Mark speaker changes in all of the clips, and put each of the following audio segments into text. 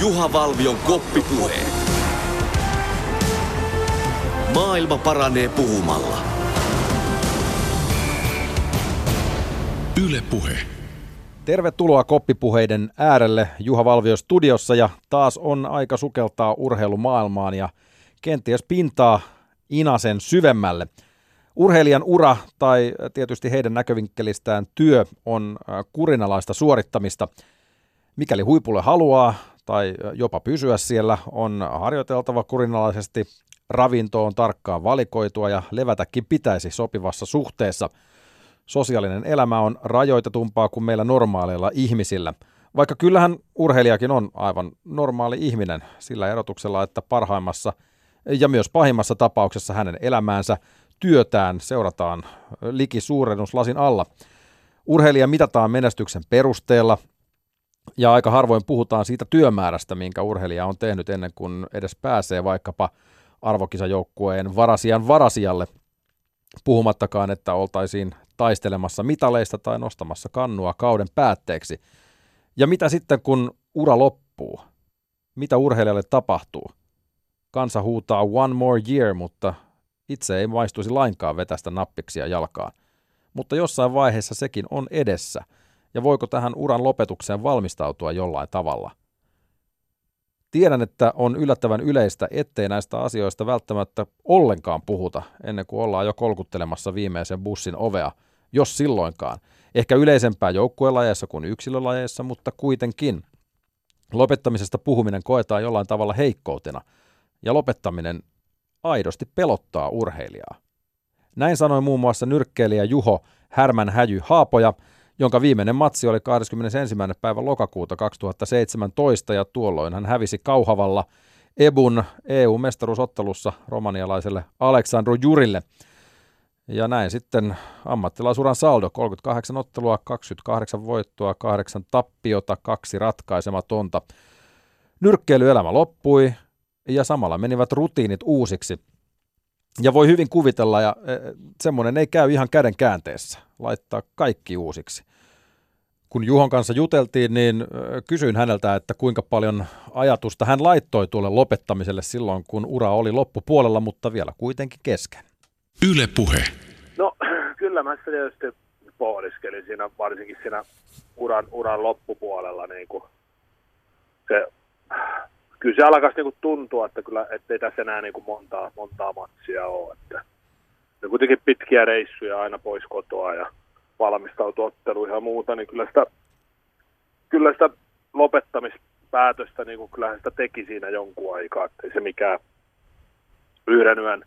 Speaker 1: Juha Valvion koppipuhe. Maailma paranee puhumalla.
Speaker 2: Yle Puhe.
Speaker 3: Tervetuloa koppipuheiden äärelle Juha Valvio studiossa ja taas on aika sukeltaa urheilumaailmaan ja kenties pintaa Inasen syvemmälle. Urheilijan ura tai tietysti heidän näkövinkkelistään työ on kurinalaista suorittamista. Mikäli huipulle haluaa tai jopa pysyä siellä, on harjoiteltava kurinalaisesti, ravinto on tarkkaan valikoitua ja levätäkin pitäisi sopivassa suhteessa. Sosiaalinen elämä on rajoitetumpaa kuin meillä normaaleilla ihmisillä. Vaikka kyllähän urheilijakin on aivan normaali ihminen sillä erotuksella, että parhaimmassa ja myös pahimmassa tapauksessa hänen elämäänsä työtään seurataan liki suurennuslasin alla. Urheilija mitataan menestyksen perusteella, ja aika harvoin puhutaan siitä työmäärästä, minkä urheilija on tehnyt ennen kuin edes pääsee vaikkapa arvokisajoukkueen varasijan varasijalle, puhumattakaan, että oltaisiin taistelemassa mitaleista tai nostamassa kannua kauden päätteeksi. Ja mitä sitten, kun ura loppuu? Mitä urheilijalle tapahtuu? Kansa huutaa one more year, mutta itse ei maistuisi lainkaan vetästä nappiksia jalkaan. Mutta jossain vaiheessa sekin on edessä – ja voiko tähän uran lopetukseen valmistautua jollain tavalla. Tiedän, että on yllättävän yleistä, ettei näistä asioista välttämättä ollenkaan puhuta ennen kuin ollaan jo kolkuttelemassa viimeisen bussin ovea, jos silloinkaan. Ehkä yleisempää joukkuelajeissa kuin yksilölajeissa, mutta kuitenkin. Lopettamisesta puhuminen koetaan jollain tavalla heikkoutena, ja lopettaminen aidosti pelottaa urheilijaa. Näin sanoi muun muassa nyrkkeilijä Juho Härmän Häjy Haapoja – jonka viimeinen matsi oli 21. päivä lokakuuta 2017 ja tuolloin hän hävisi Kauhavalla Ebun EU-mestaruusottelussa romanialaiselle Aleksandru Jurille. Ja näin sitten ammattilaisuran saldo 38 ottelua, 28 voittoa, 8 tappiota, kaksi ratkaisematonta. Nyrkkeilyelämä loppui ja samalla menivät rutiinit uusiksi. Ja voi hyvin kuvitella, ja e, semmoinen ei käy ihan käden käänteessä, laittaa kaikki uusiksi kun Juhon kanssa juteltiin, niin kysyin häneltä, että kuinka paljon ajatusta hän laittoi tuolle lopettamiselle silloin, kun ura oli loppupuolella, mutta vielä kuitenkin kesken.
Speaker 2: Yle Puhe.
Speaker 4: No kyllä mä sitä tietysti pohdiskelin siinä, varsinkin siinä uran, uran loppupuolella. Niin kuin se, kyllä se alkaisi niin kuin tuntua, että kyllä, ettei tässä enää niin kuin montaa, montaa matsia ole. Että ne kuitenkin pitkiä reissuja aina pois kotoa ja valmistautua otteluihin ja muuta, niin kyllä sitä, kyllä sitä lopettamispäätöstä, niin kuin kyllähän sitä teki siinä jonkun aikaa, että ei se mikään yhden yön,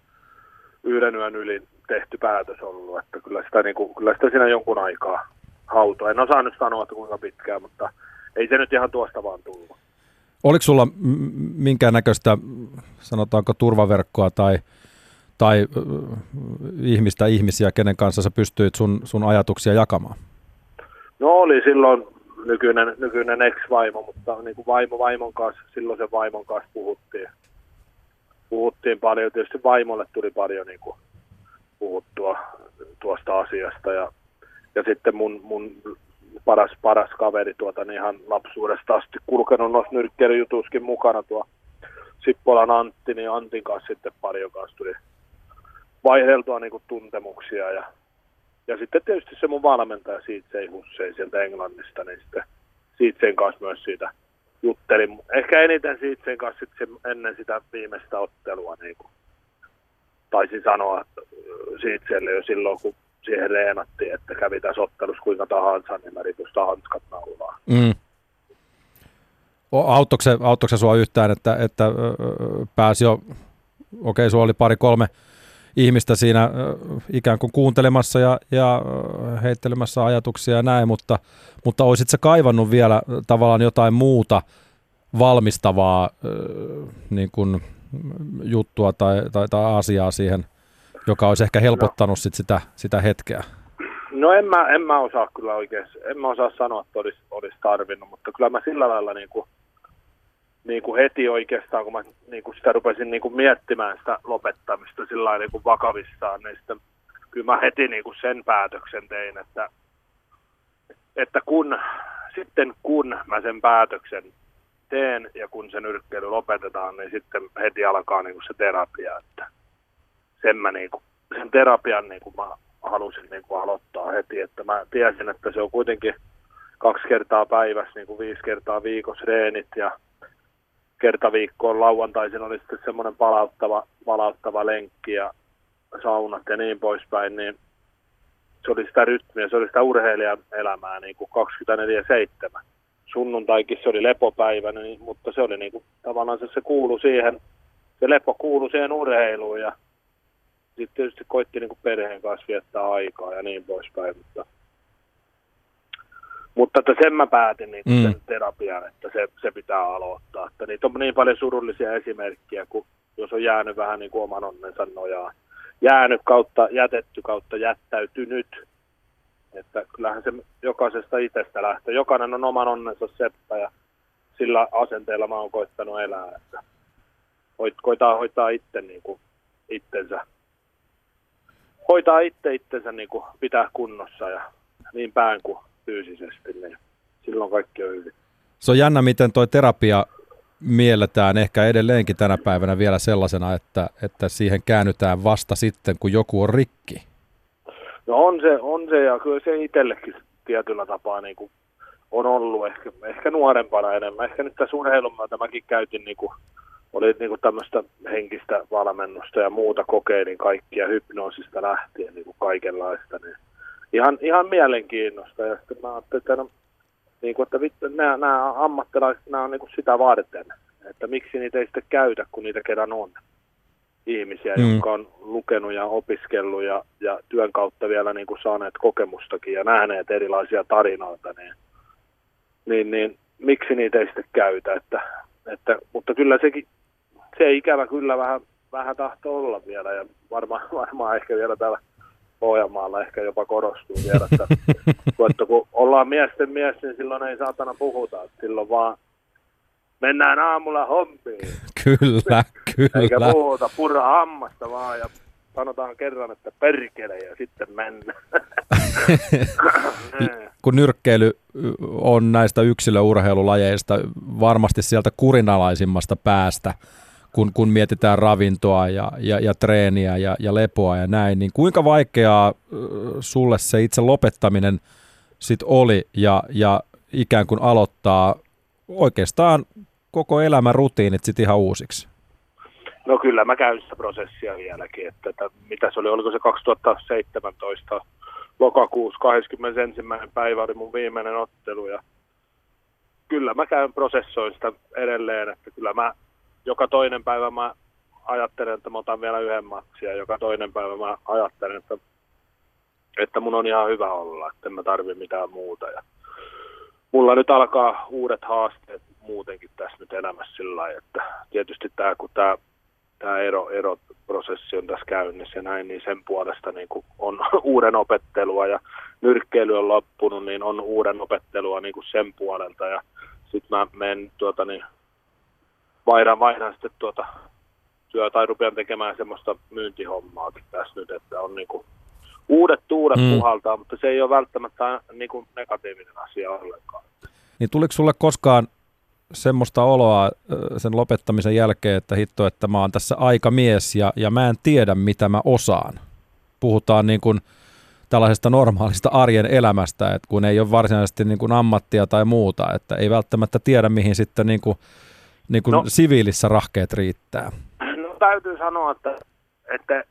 Speaker 4: yhden yön yli tehty päätös ollut, että kyllä sitä, niin kuin, kyllä sitä siinä jonkun aikaa hautoi. En osaa nyt sanoa, että kuinka pitkään, mutta ei se nyt ihan tuosta vaan tullut.
Speaker 3: Oliko sulla minkäännäköistä, sanotaanko turvaverkkoa tai tai ihmistä ihmisiä, kenen kanssa sä pystyit sun, sun ajatuksia jakamaan?
Speaker 4: No oli silloin nykyinen, nykyinen ex-vaimo, mutta niin kuin vaimo vaimon kanssa, silloin sen vaimon kanssa puhuttiin. Puhuttiin paljon, tietysti vaimolle tuli paljon niin kuin puhuttua tuosta asiasta ja, ja sitten mun, mun paras, paras kaveri tuota, niin ihan lapsuudesta asti kulkenut noissa nyrkkeilyjutuskin mukana tuo Sippolan Antti, niin Antin kanssa sitten paljon kanssa tuli vaihdeltua niin kuin tuntemuksia ja, ja sitten tietysti se mun valmentaja Siitsei Hussein sieltä Englannista, niin sitten Siitsen kanssa myös siitä juttelin. Ehkä eniten Siitsen kanssa sitten ennen sitä viimeistä ottelua niin kuin taisin sanoa Siitselle jo silloin, kun siihen reenattiin, että kävi tässä ottelussa kuinka tahansa, niin mä ripusta hanskat naulaa. Mm.
Speaker 3: Auttoiko se, sua yhtään, että, että pääsi jo, okei, okay, sulla oli pari-kolme ihmistä siinä ikään kuin kuuntelemassa ja, ja heittelemässä ajatuksia ja näin, mutta, mutta olisit se kaivannut vielä tavallaan jotain muuta valmistavaa niin kuin juttua tai, tai, tai asiaa siihen, joka olisi ehkä helpottanut no. sit sitä, sitä hetkeä?
Speaker 4: No en mä, en mä osaa kyllä oikein, en mä osaa sanoa, että olisi, olisi tarvinnut, mutta kyllä mä sillä lailla niin kuin, niin kuin heti oikeastaan, kun mä niin kuin sitä rupesin niin kuin miettimään sitä lopettamista sillä niin kuin vakavissaan, niin sitten kyllä mä heti niin kuin sen päätöksen tein, että, että kun, sitten kun mä sen päätöksen teen ja kun se nyrkkeily lopetetaan, niin sitten heti alkaa niin kuin se terapia. Että sen, mä niin kuin, sen terapian niin kuin mä halusin niin kuin aloittaa heti, että mä tiesin, että se on kuitenkin kaksi kertaa päivässä, niin kuin viisi kertaa viikossa reenit ja kerta viikkoon lauantaisin oli sitten semmoinen palauttava, palauttava lenkki ja saunat ja niin poispäin, niin se oli sitä rytmiä, se oli sitä urheilijan elämää niin kuin 24-7. Sunnuntaikin se oli lepopäivä, niin, mutta se oli niin kuin, tavallaan se, se kuulu siihen, se lepo kuulu siihen urheiluun ja sitten tietysti koitti niin kuin perheen kanssa viettää aikaa ja niin poispäin, mutta, mutta että sen mä päätin niin mm. sen terapian, että se, se pitää aloittaa. Että niitä on niin paljon surullisia esimerkkejä, kun jos on jäänyt vähän niin kuin oman onnensa nojaan jäänyt kautta jätetty kautta jättäytynyt. Että kyllähän se jokaisesta itsestä lähtee. Jokainen on oman onnensa seppä ja sillä asenteella mä oon koittanut elää. Että koitaa hoitaa itse niin kuin itsensä. Hoitaa itse itsensä niin kuin pitää kunnossa ja niin pään kuin fyysisesti, niin silloin kaikki on hyvin.
Speaker 3: Se on jännä, miten toi terapia mielletään ehkä edelleenkin tänä päivänä vielä sellaisena, että, että siihen käännytään vasta sitten, kun joku on rikki?
Speaker 4: No on se, on se ja kyllä se itsellekin tietyllä tapaa niin kuin on ollut ehkä, ehkä nuorempana enemmän. Ehkä nyt tässä urheilun myötä mäkin käytin, niin kuin, oli niin kuin tämmöistä henkistä valmennusta ja muuta kokeilin kaikkia hypnoosista lähtien niin kuin kaikenlaista. Niin ihan, ihan mielenkiinnosta ja sitten mä ajattelin, että no, niin kuin, että vittu, nämä, nämä ammattilaiset, nämä on niin kuin sitä varten, että miksi niitä ei sitten käytä, kun niitä kerran on ihmisiä, mm. jotka on lukenut ja opiskellut ja, ja työn kautta vielä niin kuin saaneet kokemustakin ja nähneet erilaisia tarinoita, niin, niin, niin miksi niitä ei sitten käytä, että, että, mutta kyllä sekin, se ikävä kyllä vähän, vähän tahtoo olla vielä ja varmaan, varmaan ehkä vielä täällä Pohjanmaalla ehkä jopa korostuu vielä, että, että kun ollaan miesten mies, niin silloin ei saatana puhuta, silloin vaan mennään aamulla hommiin.
Speaker 3: Kyllä, kyllä.
Speaker 4: Eikä puhuta, purra hammasta vaan ja sanotaan kerran, että perkele ja sitten mennään.
Speaker 3: kun nyrkkeily on näistä yksilöurheilulajeista varmasti sieltä kurinalaisimmasta päästä, kun, kun mietitään ravintoa ja, ja, ja treeniä ja, ja lepoa ja näin, niin kuinka vaikeaa sulle se itse lopettaminen sit oli ja, ja ikään kuin aloittaa oikeastaan koko elämän rutiinit sitten ihan uusiksi?
Speaker 4: No kyllä mä käyn sitä prosessia vieläkin, että, että mitä se oli, oliko se 2017 lokakuussa 21. päivä oli mun viimeinen ottelu ja kyllä mä käyn prosessoin sitä edelleen, että kyllä mä joka toinen päivä mä ajattelen, että mä otan vielä yhden matsin ja joka toinen päivä mä ajattelen, että, että mun on ihan hyvä olla, että en mä tarvi mitään muuta. Ja mulla nyt alkaa uudet haasteet muutenkin tässä nyt elämässä sillä lailla, että tietysti tämä, kun tämä tämä ero, eroprosessi on tässä käynnissä ja näin, niin sen puolesta niin kuin on uuden opettelua ja nyrkkeily on loppunut, niin on uuden opettelua niin kuin sen puolelta ja sitten mä menen tuota, niin vaihdan, vaihdan sitten tuota työ tai rupean tekemään semmoista myyntihommaakin tässä nyt, että on niinku uudet tuulet mm. puhaltaa, mutta se ei ole välttämättä niinku negatiivinen asia ollenkaan.
Speaker 3: Niin tuliko sulle koskaan semmoista oloa sen lopettamisen jälkeen, että hitto, että mä oon tässä aikamies ja, ja mä en tiedä, mitä mä osaan? Puhutaan niin kuin tällaisesta normaalista arjen elämästä, että kun ei ole varsinaisesti niin kuin ammattia tai muuta, että ei välttämättä tiedä, mihin sitten niin kuin niin kuin no, siviilissä rahkeet riittää?
Speaker 4: No täytyy sanoa, että, että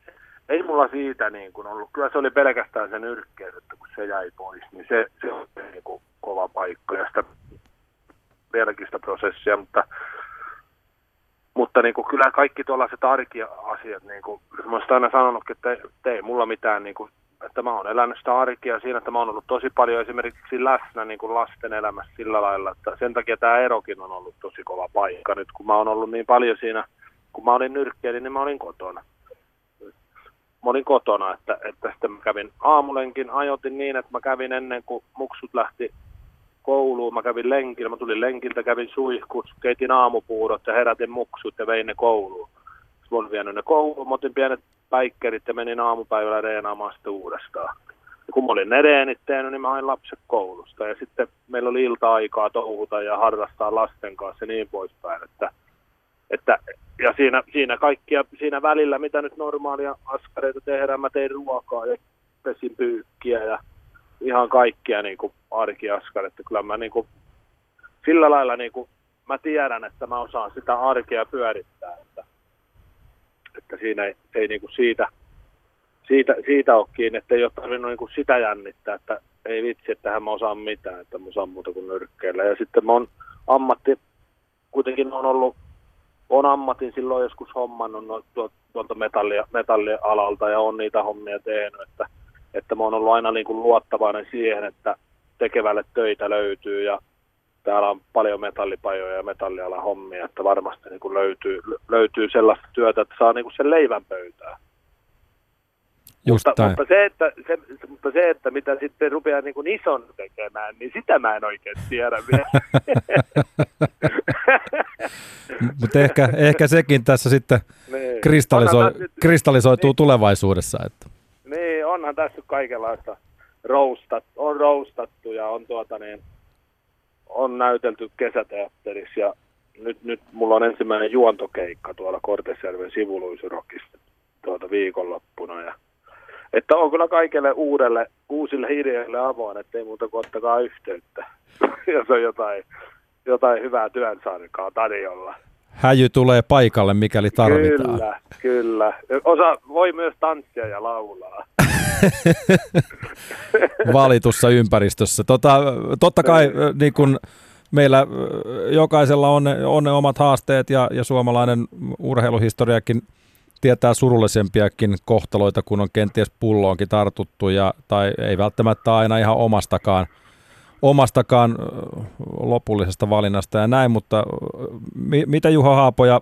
Speaker 4: ei mulla siitä niin kuin ollut. Kyllä se oli pelkästään sen yrkkeys, että kun se jäi pois, niin se, se oli niin kuin kova paikka ja sitä vieläkin sitä prosessia, mutta, mutta niin kuin kyllä kaikki tuollaiset arkiasiat, niin kuin, mä olen aina sanonutkin, että, että ei mulla mitään niin kuin että mä oon elänyt sitä arkea siinä, että mä oon ollut tosi paljon esimerkiksi läsnä niin kuin lasten elämässä sillä lailla, että sen takia tämä erokin on ollut tosi kova paikka nyt, kun mä oon ollut niin paljon siinä, kun mä olin nyrkkeeli, niin mä olin kotona. Mä olin kotona, että, että sitten mä kävin aamulenkin, ajoitin niin, että mä kävin ennen kuin muksut lähti kouluun, mä kävin lenkillä, mä tulin lenkiltä, kävin suihkut, keitin aamupuurot ja herätin muksut ja vein ne kouluun. Sitten olin vienyt ne kouluun, mä otin pienet päikkerit ja menin aamupäivällä reenaamaan sitten uudestaan. Ja kun mä olin ne reenit tehnyt, niin mä hain lapset koulusta. Ja sitten meillä oli ilta-aikaa touhuta ja harrastaa lasten kanssa ja niin poispäin. Että, että, ja siinä, siinä kaikkia, siinä välillä, mitä nyt normaalia askareita tehdään, mä tein ruokaa ja pesin pyykkiä ja ihan kaikkia niin kuin arkiaskareita. Kyllä mä niin kuin, sillä lailla niin kuin, mä tiedän, että mä osaan sitä arkea pyörittää. Että, että siinä ei, ei niin kuin siitä, siitä, siitä ole kiinni, että ei ole tarvinnut niin kuin sitä jännittää, että ei vitsi, että mä osaan mitään, että mä osaan muuta kuin nyrkkeillä. Ja sitten mä oon ammatti, kuitenkin on ollut, on ammatin silloin joskus hommannut no, tuolta metallia, metallialalta ja on niitä hommia tehnyt, että, että mä oon ollut aina niin kuin luottavainen siihen, että tekevälle töitä löytyy ja täällä on paljon metallipajoja ja metallialan hommia, että varmasti niin kuin löytyy, löytyy sellaista työtä, että saa niin kuin sen leivän pöytään.
Speaker 3: Just
Speaker 4: mutta, mutta, se, että, se, mutta se, että mitä sitten rupeaa niin kuin ison tekemään, niin sitä mä en oikein tiedä vielä.
Speaker 3: mutta ehkä, ehkä sekin tässä sitten niin. kristallisoi, kristallisoituu tulevaisuudessa. Että.
Speaker 4: Niin, onhan tässä kaikenlaista roustat, on roustattu ja on tuota niin, on näytelty kesäteatterissa ja nyt, nyt mulla on ensimmäinen juontokeikka tuolla Kortesjärven sivuluisurokista tuota viikonloppuna. Ja, että on kyllä kaikille uudelle, uusille hirjeille avoin, ettei muuta kuin ottakaa yhteyttä, jos on jotain, jotain hyvää työnsarkaa tarjolla.
Speaker 3: Häjy tulee paikalle, mikäli tarvitaan.
Speaker 4: Kyllä, kyllä. Osa voi myös tanssia ja laulaa.
Speaker 3: valitussa ympäristössä. Tota, totta kai niin kun meillä jokaisella on, on ne omat haasteet ja, ja suomalainen urheiluhistoriakin tietää surullisempiakin kohtaloita, kun on kenties pulloonkin tartuttu ja, tai ei välttämättä aina ihan omastakaan, omastakaan lopullisesta valinnasta ja näin, mutta mi, mitä Juha Haapoja,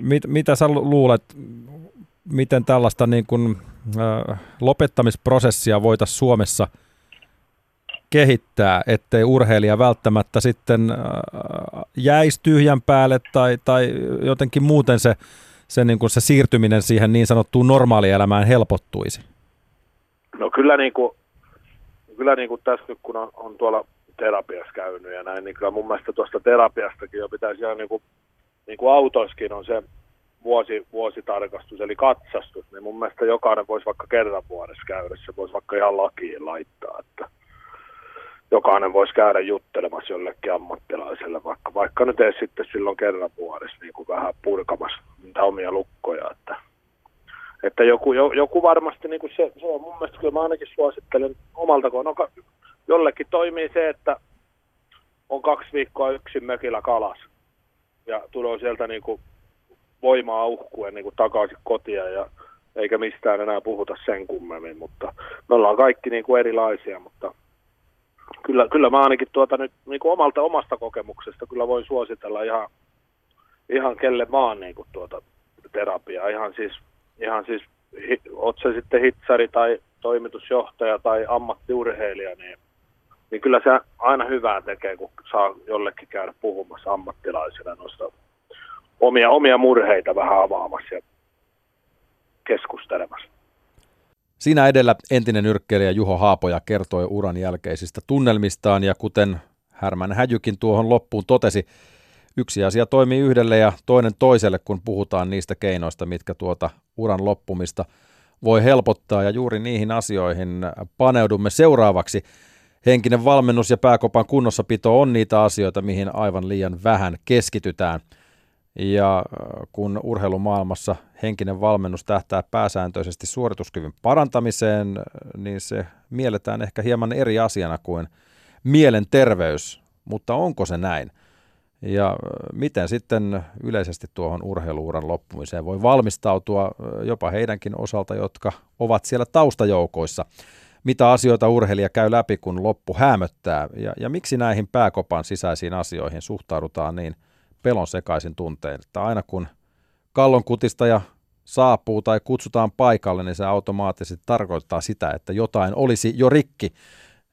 Speaker 3: mit, mitä sä luulet, miten tällaista niin kuin, lopettamisprosessia voitaisiin Suomessa kehittää, ettei urheilija välttämättä sitten äh, jäisi tyhjän päälle tai, tai jotenkin muuten se, se, niin kuin se siirtyminen siihen niin sanottuun normaalielämään helpottuisi?
Speaker 4: No kyllä, niin kuin, kyllä niin kuin tässä nyt kun on, on tuolla terapiassa käynyt ja näin, niin kyllä mun mielestä tuosta terapiastakin jo pitäisi ihan niin kuin, niin kuin autoiskin on se vuosi, vuositarkastus, eli katsastus, niin mun mielestä jokainen voisi vaikka kerran vuodessa käydä, se voisi vaikka ihan lakiin laittaa, että jokainen voisi käydä juttelemassa jollekin ammattilaiselle, vaikka, vaikka nyt ei sitten silloin kerran vuodessa niin kuin vähän purkamassa niitä omia lukkoja, että, että joku, joku varmasti, niin kuin se, se on mun mielestä, kyllä mä ainakin suosittelen omalta kohdalta, no, jollekin toimii se, että on kaksi viikkoa yksin mökillä kalas. Ja tulee sieltä niin kuin voimaa uhkuen niin kuin takaisin kotia ja eikä mistään enää puhuta sen kummemmin, mutta me ollaan kaikki niin kuin erilaisia, mutta kyllä, kyllä mä ainakin tuota nyt niin kuin omalta omasta kokemuksesta kyllä voin suositella ihan, ihan kelle vaan niin kuin tuota terapiaa, ihan siis, ihan siis oot se sitten hitsari tai toimitusjohtaja tai ammattiurheilija, niin, niin kyllä se aina hyvää tekee, kun saa jollekin käydä puhumassa ammattilaisena noista omia, omia murheita vähän avaamassa ja keskustelemassa.
Speaker 3: Siinä edellä entinen nyrkkeilijä Juho Haapoja kertoi uran jälkeisistä tunnelmistaan ja kuten Härmän Häjykin tuohon loppuun totesi, yksi asia toimii yhdelle ja toinen toiselle, kun puhutaan niistä keinoista, mitkä tuota uran loppumista voi helpottaa ja juuri niihin asioihin paneudumme seuraavaksi. Henkinen valmennus ja pääkopan kunnossapito on niitä asioita, mihin aivan liian vähän keskitytään – ja äh, kun urheilumaailmassa henkinen valmennus tähtää pääsääntöisesti suorituskyvyn parantamiseen, niin se mielletään ehkä hieman eri asiana kuin mielenterveys, mutta onko se näin? Ja äh, miten sitten yleisesti tuohon urheiluuran loppumiseen voi valmistautua äh, jopa heidänkin osalta, jotka ovat siellä taustajoukoissa? Mitä asioita urheilija käy läpi, kun loppu hämöttää? Ja, ja miksi näihin pääkopan sisäisiin asioihin suhtaudutaan niin – pelon sekaisin tunteen. Että aina kun kallon kutistaja saapuu tai kutsutaan paikalle, niin se automaattisesti tarkoittaa sitä, että jotain olisi jo rikki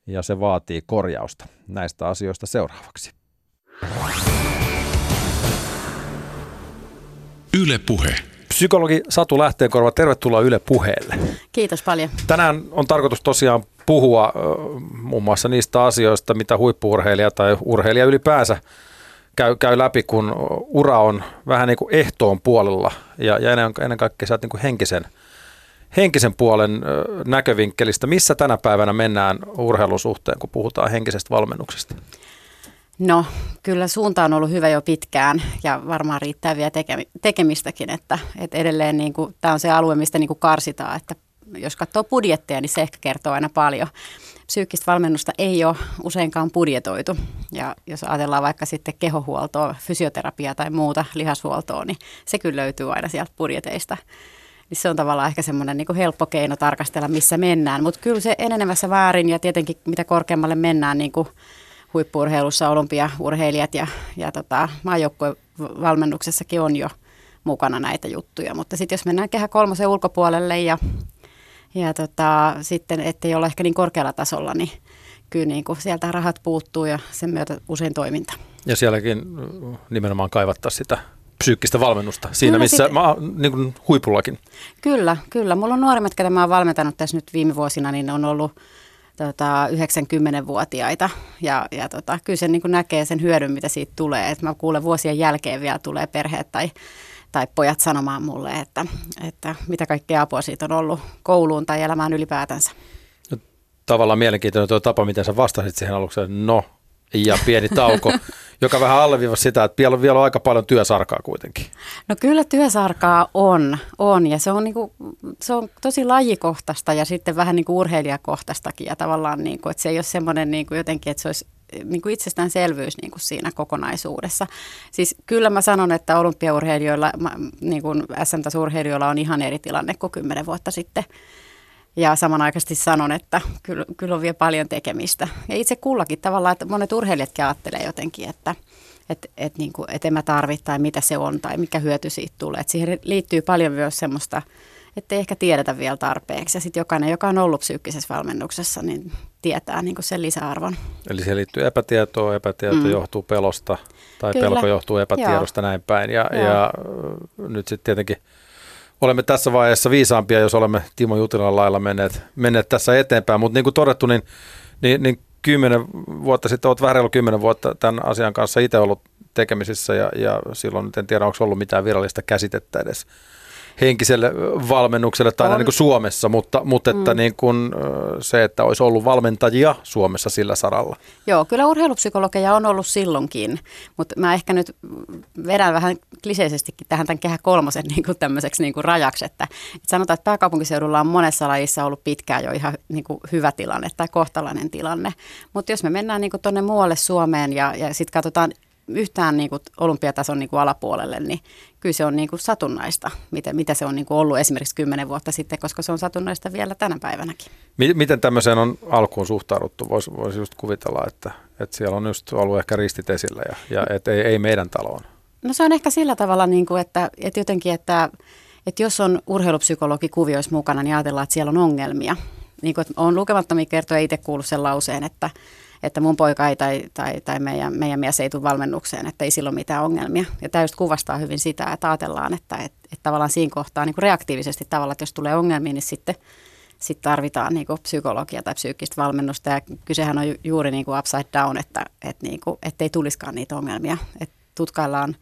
Speaker 3: ja se vaatii korjausta. Näistä asioista seuraavaksi.
Speaker 2: Yle Puhe.
Speaker 3: Psykologi Satu Lähteenkorva, tervetuloa Yle Puheelle.
Speaker 2: Kiitos paljon.
Speaker 3: Tänään on tarkoitus tosiaan puhua muun muassa niistä asioista, mitä huippuurheilija tai urheilija ylipäänsä käy, käy läpi, kun ura on vähän niin kuin ehtoon puolella ja, ja ennen, ennen kaikkea sieltä niin kuin henkisen, henkisen puolen näkövinkkelistä. Missä tänä päivänä mennään urheilun suhteen, kun puhutaan henkisestä valmennuksesta?
Speaker 2: No kyllä suunta on ollut hyvä jo pitkään ja varmaan riittää vielä tekemistäkin, että, että edelleen niin kuin, tämä on se alue, mistä niin kuin karsitaan, että jos katsoo budjetteja, niin se ehkä kertoo aina paljon. Psyykkistä valmennusta ei ole useinkaan budjetoitu ja jos ajatellaan vaikka sitten kehohuoltoa, fysioterapiaa tai muuta lihashuoltoa, niin se kyllä löytyy aina sieltä budjeteista niin se on tavallaan ehkä semmoinen niin helppo keino tarkastella, missä mennään. Mutta kyllä se enenevässä väärin ja tietenkin mitä korkeammalle mennään niin kuin huippuurheilussa olympiaurheilijat ja, ja tota, maajoukkuevalmennuksessakin on jo mukana näitä juttuja. Mutta sitten jos mennään kehä kolmosen ulkopuolelle ja, ja tota, sitten ettei olla ehkä niin korkealla tasolla, niin kyllä niin kuin sieltä rahat puuttuu ja sen myötä usein toiminta.
Speaker 3: Ja sielläkin nimenomaan kaivattaa sitä psyykkistä valmennusta siinä, kyllä, missä sit... mä, niin kuin huipullakin.
Speaker 2: Kyllä, kyllä. Mulla on nuorimmat, ketä mä oon valmentanut tässä nyt viime vuosina, niin on ollut tota, 90-vuotiaita ja, ja tota, kyllä se niin näkee sen hyödyn, mitä siitä tulee. Et mä kuulen vuosien jälkeen vielä tulee perheet tai, tai pojat sanomaan mulle, että, että mitä kaikkea apua siitä on ollut kouluun tai elämään ylipäätänsä.
Speaker 3: No, tavallaan mielenkiintoinen tuo tapa, miten sä vastasit siihen alukseen, no ja pieni tauko, joka vähän alleviivasi sitä, että vielä, vielä on aika paljon työsarkaa kuitenkin.
Speaker 2: No kyllä työsarkaa on, on ja se on, niinku, se on tosi lajikohtaista ja sitten vähän niin kuin urheilijakohtaistakin ja tavallaan, niin kuin, että se ei ole semmoinen niin kuin jotenkin, että se olisi niin kuin itsestäänselvyys niin kuin siinä kokonaisuudessa. Siis kyllä mä sanon, että olympiaurheilijoilla, niin kuin SM-tasurheilijoilla on ihan eri tilanne kuin kymmenen vuotta sitten. Ja samanaikaisesti sanon, että kyllä, kyllä on vielä paljon tekemistä. Ja itse kullakin tavallaan, että monet urheilijatkin ajattelee jotenkin, että että et niin kuin, et en mä tarvitse tai mitä se on tai mikä hyöty siitä tulee. Et siihen liittyy paljon myös semmoista, että ei ehkä tiedetä vielä tarpeeksi. Ja sitten jokainen, joka on ollut psyykkisessä valmennuksessa, niin tietää niin kuin sen lisäarvon.
Speaker 3: Eli siihen liittyy epätietoa, epätieto mm. johtuu pelosta tai Kyllä. pelko johtuu epätiedosta Joo. näin päin. Ja, ja nyt sitten tietenkin – olemme tässä vaiheessa viisaampia, jos olemme Timo Jutilan lailla menneet, menneet tässä eteenpäin. Mutta niin kuin todettu, niin, niin, niin kymmenen vuotta sitten, olet vähän reilu kymmenen vuotta tämän asian kanssa itse ollut tekemisissä ja, ja silloin nyt en tiedä, onko ollut mitään virallista käsitettä edes henkiselle valmennukselle tai niin kuin Suomessa, mutta, mutta että mm. niin kuin se, että olisi ollut valmentajia Suomessa sillä saralla.
Speaker 2: Joo, kyllä urheilupsykologeja on ollut silloinkin, mutta mä ehkä nyt vedän vähän kliseisestikin tähän tämän kehä kolmosen niin kuin tämmöiseksi niin kuin rajaksi, että, että sanotaan, että pääkaupunkiseudulla on monessa lajissa ollut pitkään jo ihan niin kuin hyvä tilanne tai kohtalainen tilanne, mutta jos me mennään niin tuonne muualle Suomeen ja, ja sitten katsotaan yhtään niin kuin olympiatason niin kuin alapuolelle, niin kyllä se on niin kuin satunnaista, mitä, mitä se on niin kuin ollut esimerkiksi kymmenen vuotta sitten, koska se on satunnaista vielä tänä päivänäkin.
Speaker 3: Miten tämmöiseen on alkuun suhtauduttu? Voisi vois just kuvitella, että, että siellä on just ollut ehkä ristit esillä ja, ja et ei, ei meidän taloon.
Speaker 2: No se on ehkä sillä tavalla, niin kuin, että, että jotenkin, että, että jos on urheilupsykologi kuvioissa mukana, niin ajatellaan, että siellä on ongelmia. Niin kuin, olen lukemattomia kertoja itse kuullut sen lauseen, että, että mun poika ei tai, tai, tai meidän, meidän mies ei tule valmennukseen, että ei silloin mitään ongelmia. Ja tämä just kuvastaa hyvin sitä, että ajatellaan, että, että, että tavallaan siinä kohtaa niin kuin reaktiivisesti tavallaan, että jos tulee ongelmia, niin sitten sit tarvitaan niin psykologia tai psyykkistä valmennusta. Ja kysehän on juuri niin kuin upside down, että, että, niin kuin, ettei tulisikaan niitä ongelmia. Että tutkaillaan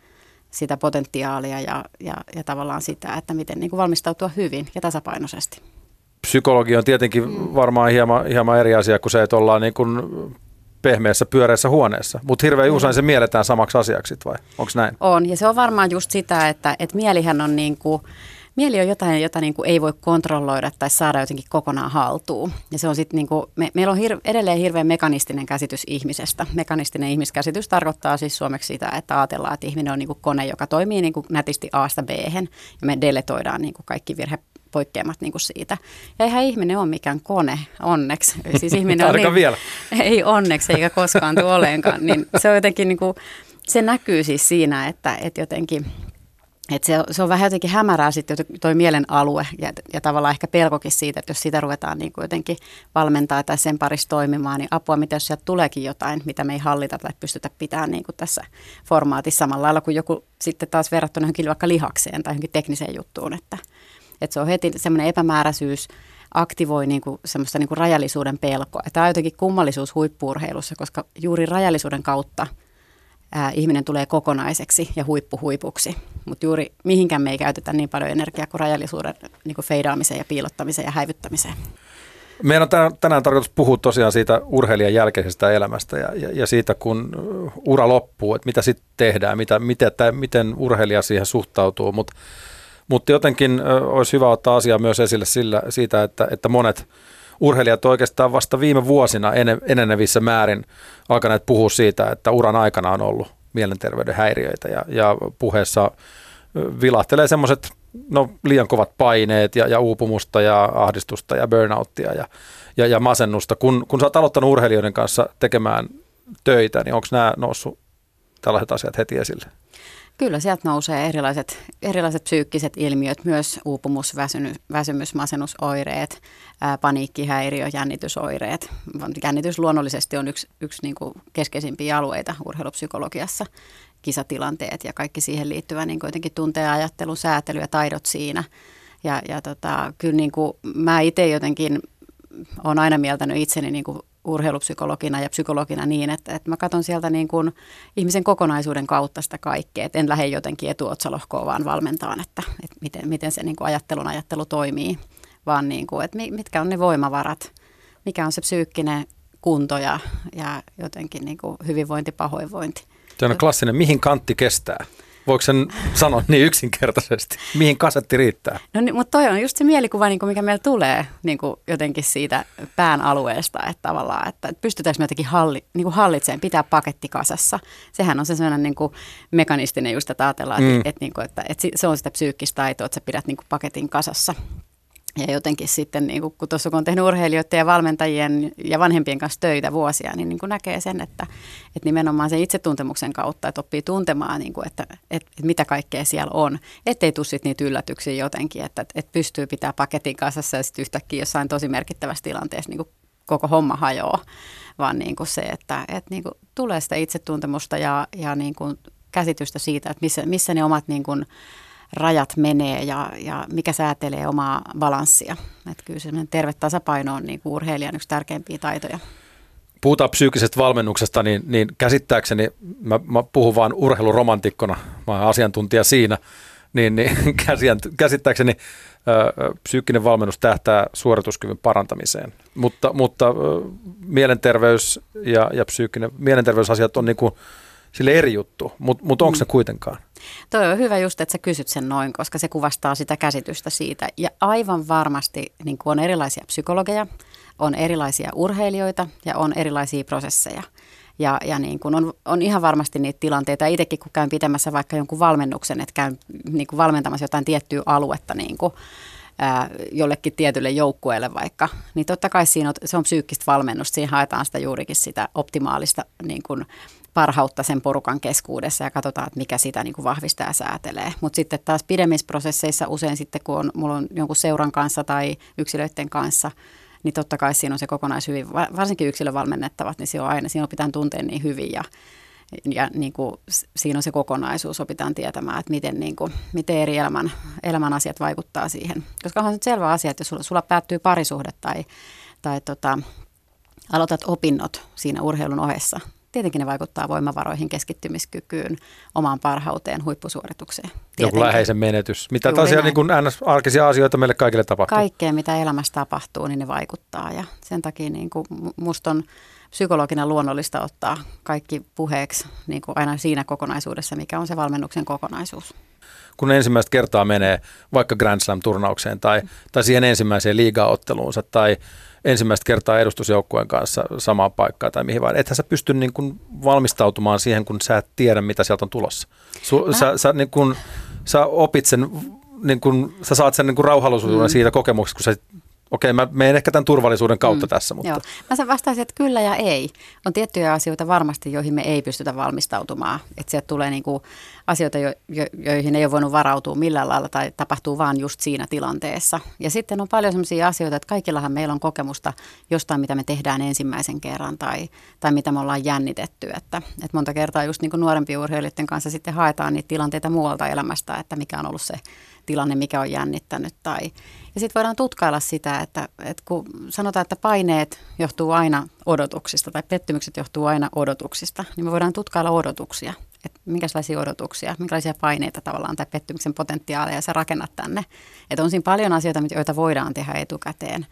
Speaker 2: sitä potentiaalia ja, ja, ja tavallaan sitä, että miten niin kuin valmistautua hyvin ja tasapainoisesti.
Speaker 3: Psykologi on tietenkin mm. varmaan hieman, hieman eri asia kuin se, että ollaan niin kuin pehmeässä pyöreässä huoneessa. Mutta hirveän usein se mielletään samaksi asiaksi vai onko näin?
Speaker 2: On ja se on varmaan just sitä, että, että mielihän on niin kuin, mieli on jotain, jota niin kuin ei voi kontrolloida tai saada jotenkin kokonaan haltuun. Ja se on sitten niin kuin, me, meillä on hir, edelleen hirveän mekanistinen käsitys ihmisestä. Mekanistinen ihmiskäsitys tarkoittaa siis suomeksi sitä, että ajatellaan, että ihminen on niin kuin kone, joka toimii niin kuin nätisti A-sta b ja me deletoidaan niin kuin kaikki virhe poikkeamat niin kuin siitä. Ja eihän ihminen ole mikään kone, onneksi.
Speaker 3: Siis ihminen on niin, vielä.
Speaker 2: Ei onneksi, eikä koskaan tule oleenkaan. Niin se on jotenkin niin kuin, se näkyy siis siinä, että, että jotenkin et se, se on vähän jotenkin hämärää sitten toi mielen alue ja, ja tavallaan ehkä pelkokin siitä, että jos sitä ruvetaan niin kuin jotenkin valmentaa tai sen parissa toimimaan, niin apua, mitä jos sieltä tuleekin jotain, mitä me ei hallita tai pystytä pitämään niin kuin tässä formaatissa samalla lailla kuin joku sitten taas verrattuna johonkin vaikka lihakseen tai johonkin tekniseen juttuun, että, että se on heti semmoinen epämääräisyys, aktivoi niin kuin semmoista niin kuin rajallisuuden pelkoa. Tämä on jotenkin kummallisuus huippuurheilussa, koska juuri rajallisuuden kautta – ää, ihminen tulee kokonaiseksi ja huippuhuipuksi. Mutta juuri mihinkään me ei käytetä niin paljon energiaa kuin rajallisuuden niin kuin feidaamiseen ja piilottamiseen ja häivyttämiseen.
Speaker 3: Meidän on tänään, tarkoitus puhua tosiaan siitä urheilijan jälkeisestä elämästä ja, ja, ja siitä, kun ura loppuu, että mitä sitten tehdään, mitä, miten, tai miten urheilija siihen suhtautuu. Mutta mutta jotenkin olisi hyvä ottaa asiaa myös esille sillä, siitä, että, että monet urheilijat oikeastaan vasta viime vuosina enenevissä määrin alkaneet puhua siitä, että uran aikana on ollut mielenterveyden häiriöitä ja, ja puheessa vilahtelee semmoiset no, liian kovat paineet ja, ja uupumusta ja ahdistusta ja burnouttia ja, ja, ja masennusta. Kun, kun sä oot aloittanut urheilijoiden kanssa tekemään töitä, niin onko nämä noussut tällaiset asiat heti esille?
Speaker 2: Kyllä sieltä nousee erilaiset, erilaiset psyykkiset ilmiöt, myös uupumus, väsymys, väsymys masennusoireet, ää, paniikkihäiriö, jännitysoireet. Jännitys luonnollisesti on yksi, yksi niin kuin keskeisimpiä alueita urheilupsykologiassa, kisatilanteet ja kaikki siihen liittyvä niin jotenkin tunteen ajattelu, säätely ja taidot siinä. Ja, ja tota, kyllä niin kuin mä itse jotenkin olen aina mieltänyt itseni niin kuin urheilupsykologina ja psykologina niin, että, että mä katson sieltä niin kuin ihmisen kokonaisuuden kautta sitä kaikkea, että en lähde jotenkin etuotsalohkoon vaan valmentaan, että, että miten, miten se niin kuin ajattelun ajattelu toimii, vaan niin kuin, että mitkä on ne voimavarat, mikä on se psyykkinen kunto ja, ja jotenkin niin kuin hyvinvointi, pahoinvointi.
Speaker 3: Se on klassinen, mihin kantti kestää? Voiko sen sanoa niin yksinkertaisesti? Mihin kasetti riittää?
Speaker 2: No niin, mutta toi on just se mielikuva, niin kuin mikä meillä tulee niin kuin jotenkin siitä pään alueesta, että tavallaan, että pystytäänkö me jotenkin halli, niin kuin hallitsemaan, pitää paketti kasassa. Sehän on se sellainen niin kuin mekanistinen just, että ajatellaan, mm. että, että, niin kuin, että, että se on sitä psyykkistä taitoa, että sä pidät niin kuin paketin kasassa. Ja jotenkin sitten, niin kun tuossa kun on tehnyt urheilijoiden ja valmentajien ja vanhempien kanssa töitä vuosia, niin, niin näkee sen, että, että nimenomaan sen itsetuntemuksen kautta, että oppii tuntemaan, niin kuin, että, että, että mitä kaikkea siellä on. Ettei tule sitten niitä yllätyksiä jotenkin, että, että pystyy pitää paketin kasassa ja sitten yhtäkkiä jossain tosi merkittävässä tilanteessa niin kuin koko homma hajoaa. Vaan niin kuin se, että, että niin kuin tulee sitä itsetuntemusta ja, ja niin kuin käsitystä siitä, että missä, missä ne omat niin kuin, rajat menee ja, ja mikä säätelee omaa balanssia. Että kyllä semmoinen terve tasapaino on niin kuin urheilijan yksi tärkeimpiä taitoja.
Speaker 3: Puhutaan psyykkisestä valmennuksesta, niin, niin käsittääkseni, mä, mä puhun vaan urheiluromantikkona, mä olen asiantuntija siinä, niin, niin käsittääkseni ö, psyykkinen valmennus tähtää suorituskyvyn parantamiseen. Mutta, mutta ö, mielenterveys ja, ja psyykkinen, mielenterveysasiat on niin kuin sille eri juttu, mutta mut onko mm. se kuitenkaan?
Speaker 2: Toi on hyvä just, että sä kysyt sen noin, koska se kuvastaa sitä käsitystä siitä. Ja aivan varmasti niin on erilaisia psykologeja, on erilaisia urheilijoita ja on erilaisia prosesseja. Ja, ja niin kuin on, on ihan varmasti niitä tilanteita. Itsekin kun käyn pitämässä vaikka jonkun valmennuksen, että käyn niin valmentamassa jotain tiettyä aluetta niin kuin, ää, jollekin tietylle joukkueelle vaikka, niin totta kai siinä on, se on psyykkistä valmennusta. Siinä haetaan sitä juurikin sitä optimaalista niin kuin, parhautta sen porukan keskuudessa ja katsotaan, että mikä sitä niin kuin vahvistaa ja säätelee. Mutta sitten taas pidemmissä prosesseissa usein sitten, kun on, mulla on jonkun seuran kanssa tai yksilöiden kanssa, niin totta kai siinä on se kokonaishyvin, varsinkin yksilövalmennettavat, niin siinä on aina, siinä opitaan tunteen niin hyvin ja, ja niin kuin, siinä on se kokonaisuus, opitaan tietämään, että miten, niin kuin, miten eri elämän, elämän asiat vaikuttaa siihen. Koska on se selvä asia, että jos sulla, sulla päättyy parisuhde tai, tai tota, aloitat opinnot siinä urheilun ohessa, tietenkin ne vaikuttaa voimavaroihin, keskittymiskykyyn, omaan parhauteen, huippusuoritukseen. Tietenkin.
Speaker 3: Joku läheisen menetys. Mitä tosiaan niin kuin arkisia asioita meille kaikille tapahtuu?
Speaker 2: Kaikkea, mitä elämässä tapahtuu, niin ne vaikuttaa. Ja sen takia niin kuin musta on psykologina luonnollista ottaa kaikki puheeksi niin kuin aina siinä kokonaisuudessa, mikä on se valmennuksen kokonaisuus
Speaker 3: kun ensimmäistä kertaa menee vaikka Grand Slam-turnaukseen tai, tai siihen ensimmäiseen liigaotteluunsa tai ensimmäistä kertaa edustusjoukkueen kanssa samaan paikkaan tai mihin vaan. Ethän sä pysty niin kuin valmistautumaan siihen, kun sä et tiedä, mitä sieltä on tulossa. Su, sä, sä, niin kuin, sä opit sen, niin kuin, sä saat sen niin kuin rauhallisuuden mm. siitä kokemuksesta, kun sä Okei, mä menen ehkä tämän turvallisuuden kautta mm, tässä, mutta...
Speaker 2: Joo. Mä sen vastaisin, että kyllä ja ei. On tiettyjä asioita varmasti, joihin me ei pystytä valmistautumaan. Että sieltä tulee niinku asioita, jo, jo, joihin ei ole voinut varautua millään lailla tai tapahtuu vaan just siinä tilanteessa. Ja sitten on paljon sellaisia asioita, että kaikillahan meillä on kokemusta jostain, mitä me tehdään ensimmäisen kerran tai, tai mitä me ollaan jännitetty. Että, että monta kertaa just niin kuin nuorempien urheilijoiden kanssa sitten haetaan niitä tilanteita muualta elämästä, että mikä on ollut se tilanne, mikä on jännittänyt. Tai, ja sitten voidaan tutkailla sitä, että, että kun sanotaan, että paineet johtuu aina odotuksista tai pettymykset johtuu aina odotuksista, niin me voidaan tutkailla odotuksia. Että minkälaisia odotuksia, minkälaisia paineita tavallaan tai pettymyksen potentiaaleja sä rakennat tänne. Että on siinä paljon asioita, joita voidaan tehdä etukäteen.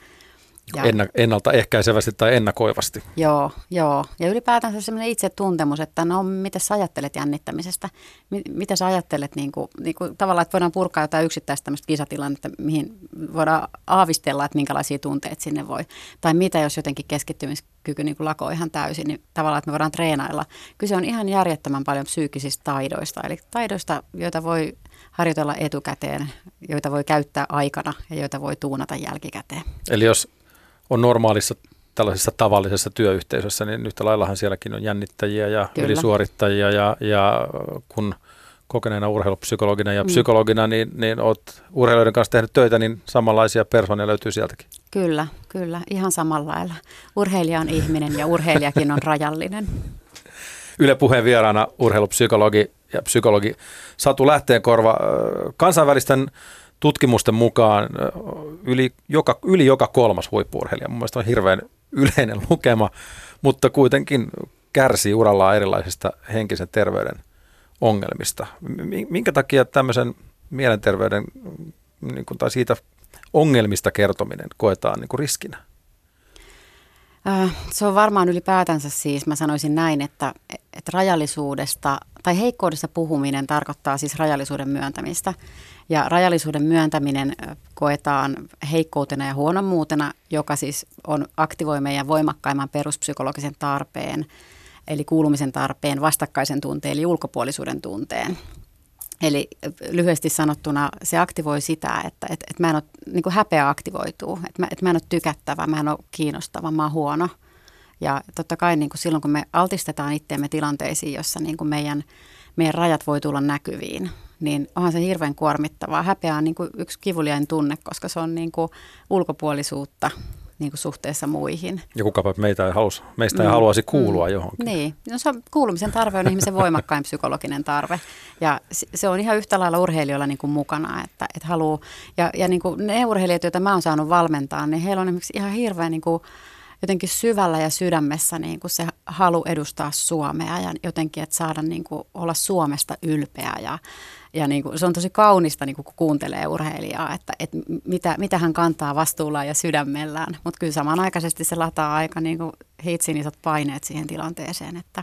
Speaker 3: Ja, ennaltaehkäisevästi tai ennakoivasti.
Speaker 2: Joo, joo. Ja ylipäätään semmoinen itsetuntemus, että no miten sä ajattelet jännittämisestä? M- mitä sä ajattelet niin kuin, niin kuin, tavallaan, että voidaan purkaa jotain yksittäistä tämmöistä kisatilannetta, mihin voidaan aavistella, että minkälaisia tunteita sinne voi. Tai mitä jos jotenkin keskittymiskyky niin kuin lakoo ihan täysin, niin tavallaan, että me voidaan treenailla. Kyse on ihan järjettömän paljon psyykkisistä taidoista, eli taidoista, joita voi harjoitella etukäteen, joita voi käyttää aikana ja joita voi tuunata jälkikäteen.
Speaker 3: Eli jos on normaalissa tällaisessa tavallisessa työyhteisössä, niin yhtä laillahan sielläkin on jännittäjiä ja Kyllä. ylisuorittajia ja, ja kun kokeneena urheilupsykologina ja mm. psykologina, niin, niin olet urheilijoiden kanssa tehnyt töitä, niin samanlaisia persoonia löytyy sieltäkin.
Speaker 2: Kyllä, kyllä, ihan samalla lailla. Urheilija on ihminen ja urheilijakin on rajallinen.
Speaker 3: Yle puheen vieraana urheilupsykologi ja psykologi Satu Lähteenkorva. Kansainvälisten tutkimusten mukaan yli joka, yli joka kolmas huippuurheilija, mun mielestä on hirveän yleinen lukema, mutta kuitenkin kärsii urallaan erilaisista henkisen terveyden ongelmista. Minkä takia tämmöisen mielenterveyden niin kuin, tai siitä ongelmista kertominen koetaan niin kuin riskinä?
Speaker 2: Se on varmaan ylipäätänsä siis, mä sanoisin näin, että, että rajallisuudesta tai heikkoudesta puhuminen tarkoittaa siis rajallisuuden myöntämistä. Ja rajallisuuden myöntäminen koetaan heikkoutena ja huonommuutena, joka siis on aktivoi meidän voimakkaimman peruspsykologisen tarpeen, eli kuulumisen tarpeen, vastakkaisen tunteen, eli ulkopuolisuuden tunteen. Eli lyhyesti sanottuna se aktivoi sitä, että et, et mä en ole, niin häpeä aktivoituu, että mä, et mä en ole tykättävä, mä en ole kiinnostava, mä oon huono. Ja totta kai niin kuin silloin, kun me altistetaan itseämme tilanteisiin, jossa niin kuin meidän, meidän rajat voi tulla näkyviin, niin onhan se hirveän kuormittavaa. Häpeä on niin kuin yksi kivuliain tunne, koska se on niin kuin ulkopuolisuutta niin kuin suhteessa muihin.
Speaker 3: Ja kukapa meitä ei halus, meistä ei mm. haluaisi kuulua mm. johonkin.
Speaker 2: Niin, no se on, kuulumisen tarve on ihmisen voimakkain psykologinen tarve. Ja se on ihan yhtä lailla urheilijoilla niin kuin mukana, että, että haluaa. Ja, ja niin kuin ne urheilijat, joita mä oon saanut valmentaa, niin heillä on esimerkiksi ihan hirveän niin kuin, jotenkin syvällä ja sydämessä niin kuin se halu edustaa Suomea ja jotenkin, että saada niin kuin olla Suomesta ylpeä ja, ja niin kuin, se on tosi kaunista, niin kuin, kun kuuntelee urheilijaa, että, että mitä, mitä hän kantaa vastuulla ja sydämellään. Mutta kyllä samanaikaisesti se lataa aika niin kuin, hitsin isot paineet siihen tilanteeseen, että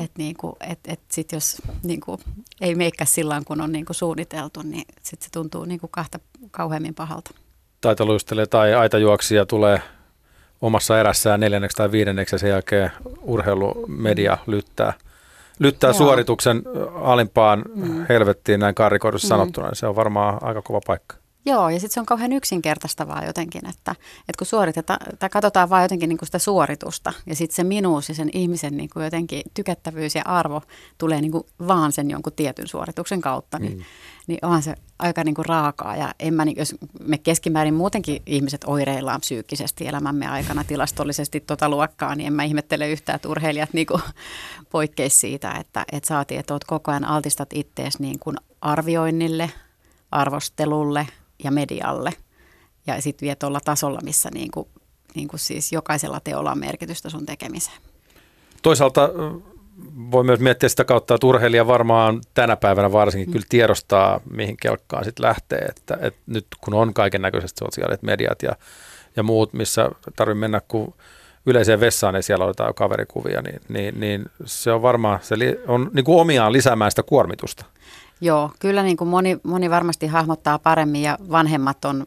Speaker 2: et niin kuin, et, et sit jos niin kuin, ei meikkä sillä kun on niin kuin suunniteltu, niin sit se tuntuu niin kuin kahta kauheammin pahalta.
Speaker 3: Taitaluistelee tai aitajuoksija tulee omassa erässään neljänneksi tai viidenneksi ja sen jälkeen urheilumedia lyttää – lyttää Joo. suorituksen alimpaan mm. helvettiin näin karikoidussa mm. sanottuna, niin se on varmaan aika kova paikka.
Speaker 2: Joo, ja sitten se on kauhean yksinkertaistavaa jotenkin, että, että kun suoritetaan, tai katsotaan vaan jotenkin niin kuin sitä suoritusta, ja sitten se minuus ja sen ihmisen niin kuin jotenkin tykättävyys ja arvo tulee niin kuin vaan sen jonkun tietyn suorituksen kautta, niin, mm. Niin onhan se aika niin kuin raakaa. Ja en mä, jos me keskimäärin muutenkin ihmiset oireillaan psyykkisesti elämämme aikana tilastollisesti tota luokkaa, niin en mä ihmettele yhtään, että urheilijat niin poikkeisi siitä, että, että saatiin, että oot koko ajan altistat ittees niin kuin arvioinnille, arvostelulle – ja medialle. Ja sitten vie tuolla tasolla, missä niin kuin, niin kuin siis jokaisella teolla on merkitystä sun tekemiseen.
Speaker 3: Toisaalta voi myös miettiä sitä kautta, että urheilija varmaan tänä päivänä varsinkin mm. kyllä tiedostaa, mihin kelkkaan sitten lähtee. Että, että nyt kun on kaiken näköiset sosiaaliset mediat ja, ja muut, missä tarvii mennä kun yleiseen vessaan, niin siellä otetaan jo kaverikuvia, niin, niin, niin se on varmaan, se on niin kuin omiaan lisäämään sitä kuormitusta.
Speaker 2: Joo, kyllä niin kuin moni, moni varmasti hahmottaa paremmin ja vanhemmat on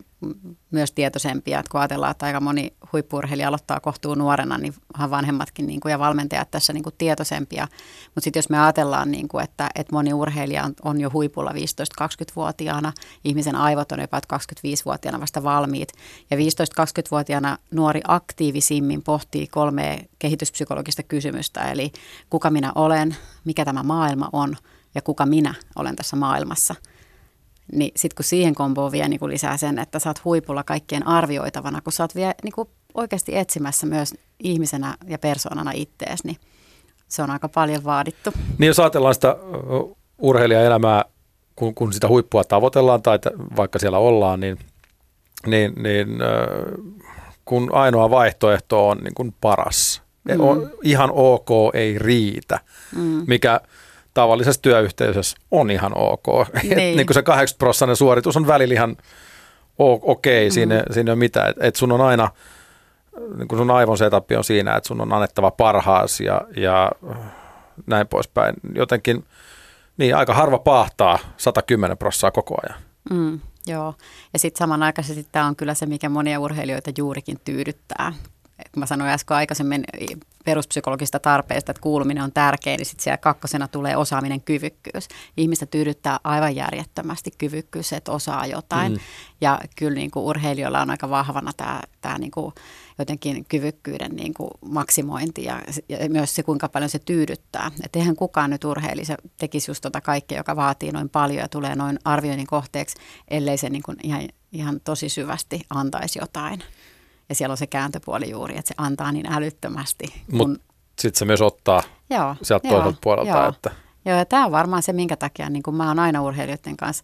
Speaker 2: myös tietoisempia, että kun ajatellaan, että aika moni huippurheilija aloittaa kohtuu nuorena, niin vanhemmatkin niin kuin, ja valmentajat tässä niin kuin tietoisempia. Mutta sitten jos me ajatellaan, niin kuin, että, että moni urheilija on, on jo huipulla 15-20-vuotiaana, ihmisen aivot on jopa 25-vuotiaana vasta valmiit, ja 15-20-vuotiaana nuori aktiivisimmin pohtii kolme kehityspsykologista kysymystä, eli kuka minä olen, mikä tämä maailma on ja kuka minä olen tässä maailmassa – niin sitten kun siihen komboon vielä niin lisää sen, että sä oot huipulla kaikkien arvioitavana, kun sä oot vielä niin kuin oikeasti etsimässä myös ihmisenä ja persoonana ittees, niin se on aika paljon vaadittu.
Speaker 3: Niin jos ajatellaan sitä urheilijaelämää, kun, kun sitä huippua tavoitellaan tai vaikka siellä ollaan, niin, niin, niin kun ainoa vaihtoehto on niin kuin paras, mm. on ihan ok, ei riitä, mm. mikä – tavallisessa työyhteisössä on ihan ok. Niin. niin kuin se 80 prosenttia suoritus on välillä ihan okei, okay, siinä, mm. siinä ei ole mitään. Et, et sun on aina, niin kuin sun aivon setup on siinä, että sun on annettava parhaas ja, ja näin poispäin. Jotenkin, niin aika harva pahtaa 110 prosenttia koko ajan.
Speaker 2: Mm, joo, ja sitten samanaikaisesti tämä on kyllä se, mikä monia urheilijoita juurikin tyydyttää, kun mä sanoin äsken aikaisemmin peruspsykologista tarpeesta, että kuuluminen on tärkeä, niin sitten siellä kakkosena tulee osaaminen, kyvykkyys. Ihmistä tyydyttää aivan järjettömästi kyvykkyys, että osaa jotain. Mm. Ja kyllä niin kuin urheilijoilla on aika vahvana tämä, tämä niin kuin jotenkin kyvykkyyden niin kuin maksimointi ja, ja myös se, kuinka paljon se tyydyttää. Että eihän kukaan nyt urheilisi tekisi just tota kaikkea, joka vaatii noin paljon ja tulee noin arvioinnin kohteeksi, ellei se niin kuin ihan, ihan tosi syvästi antaisi jotain. Ja siellä on se kääntöpuoli juuri, että se antaa niin älyttömästi.
Speaker 3: Mutta sitten se myös ottaa joo, sieltä joo, toiselta puolelta.
Speaker 2: Joo.
Speaker 3: Että.
Speaker 2: joo, ja tämä on varmaan se, minkä takia niin kun mä oon aina urheilijoiden kanssa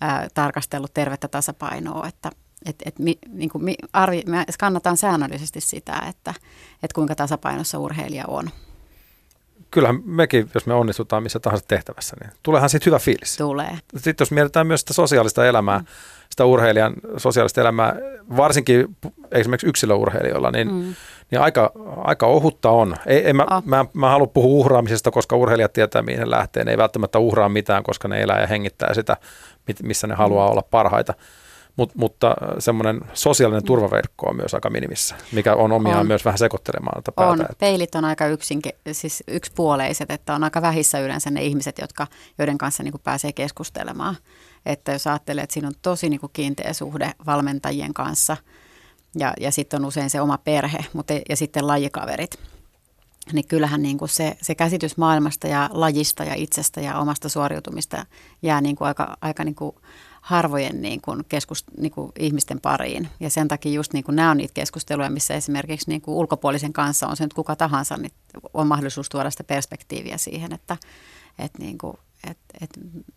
Speaker 2: ää, tarkastellut tervettä tasapainoa, että et, et, mi, niin kuin, mi, arvi, mä kannatan säännöllisesti sitä, että et kuinka tasapainossa urheilija on.
Speaker 3: Kyllähän mekin, jos me onnistutaan missä tahansa tehtävässä, niin tuleehan siitä hyvä fiilis.
Speaker 2: Tulee.
Speaker 3: Sitten jos mietitään myös sitä sosiaalista elämää, mm sitä urheilijan sosiaalista elämää, varsinkin esimerkiksi yksilöurheilijoilla, niin, mm. niin aika, aika ohutta on. Ei, ei mä, oh. mä, mä halua puhua uhraamisesta, koska urheilijat tietää, mihin ne lähtee. Ne ei välttämättä uhraa mitään, koska ne elää ja hengittää sitä, missä ne haluaa mm. olla parhaita. Mut, mutta semmoinen sosiaalinen turvaverkko on myös aika minimissä, mikä on omiaan on. myös vähän sekoittelemaan tätä
Speaker 2: päätä. On. Peilit on aika yksinke, siis yksipuoleiset, että on aika vähissä yleensä ne ihmiset, jotka, joiden kanssa niin kuin pääsee keskustelemaan. Että jos ajattelee, että siinä on tosi niin kuin kiinteä suhde valmentajien kanssa ja, ja sitten on usein se oma perhe mutta, ja sitten lajikaverit, niin kyllähän niin kuin se, se käsitys maailmasta ja lajista ja itsestä ja omasta suoriutumista jää niin kuin aika, aika niin kuin harvojen niin kuin keskus, niin kuin ihmisten pariin. Ja sen takia just niin kuin nämä on niitä keskusteluja, missä esimerkiksi niin kuin ulkopuolisen kanssa on se nyt kuka tahansa, niin on mahdollisuus tuoda sitä perspektiiviä siihen, että, että niin kuin että et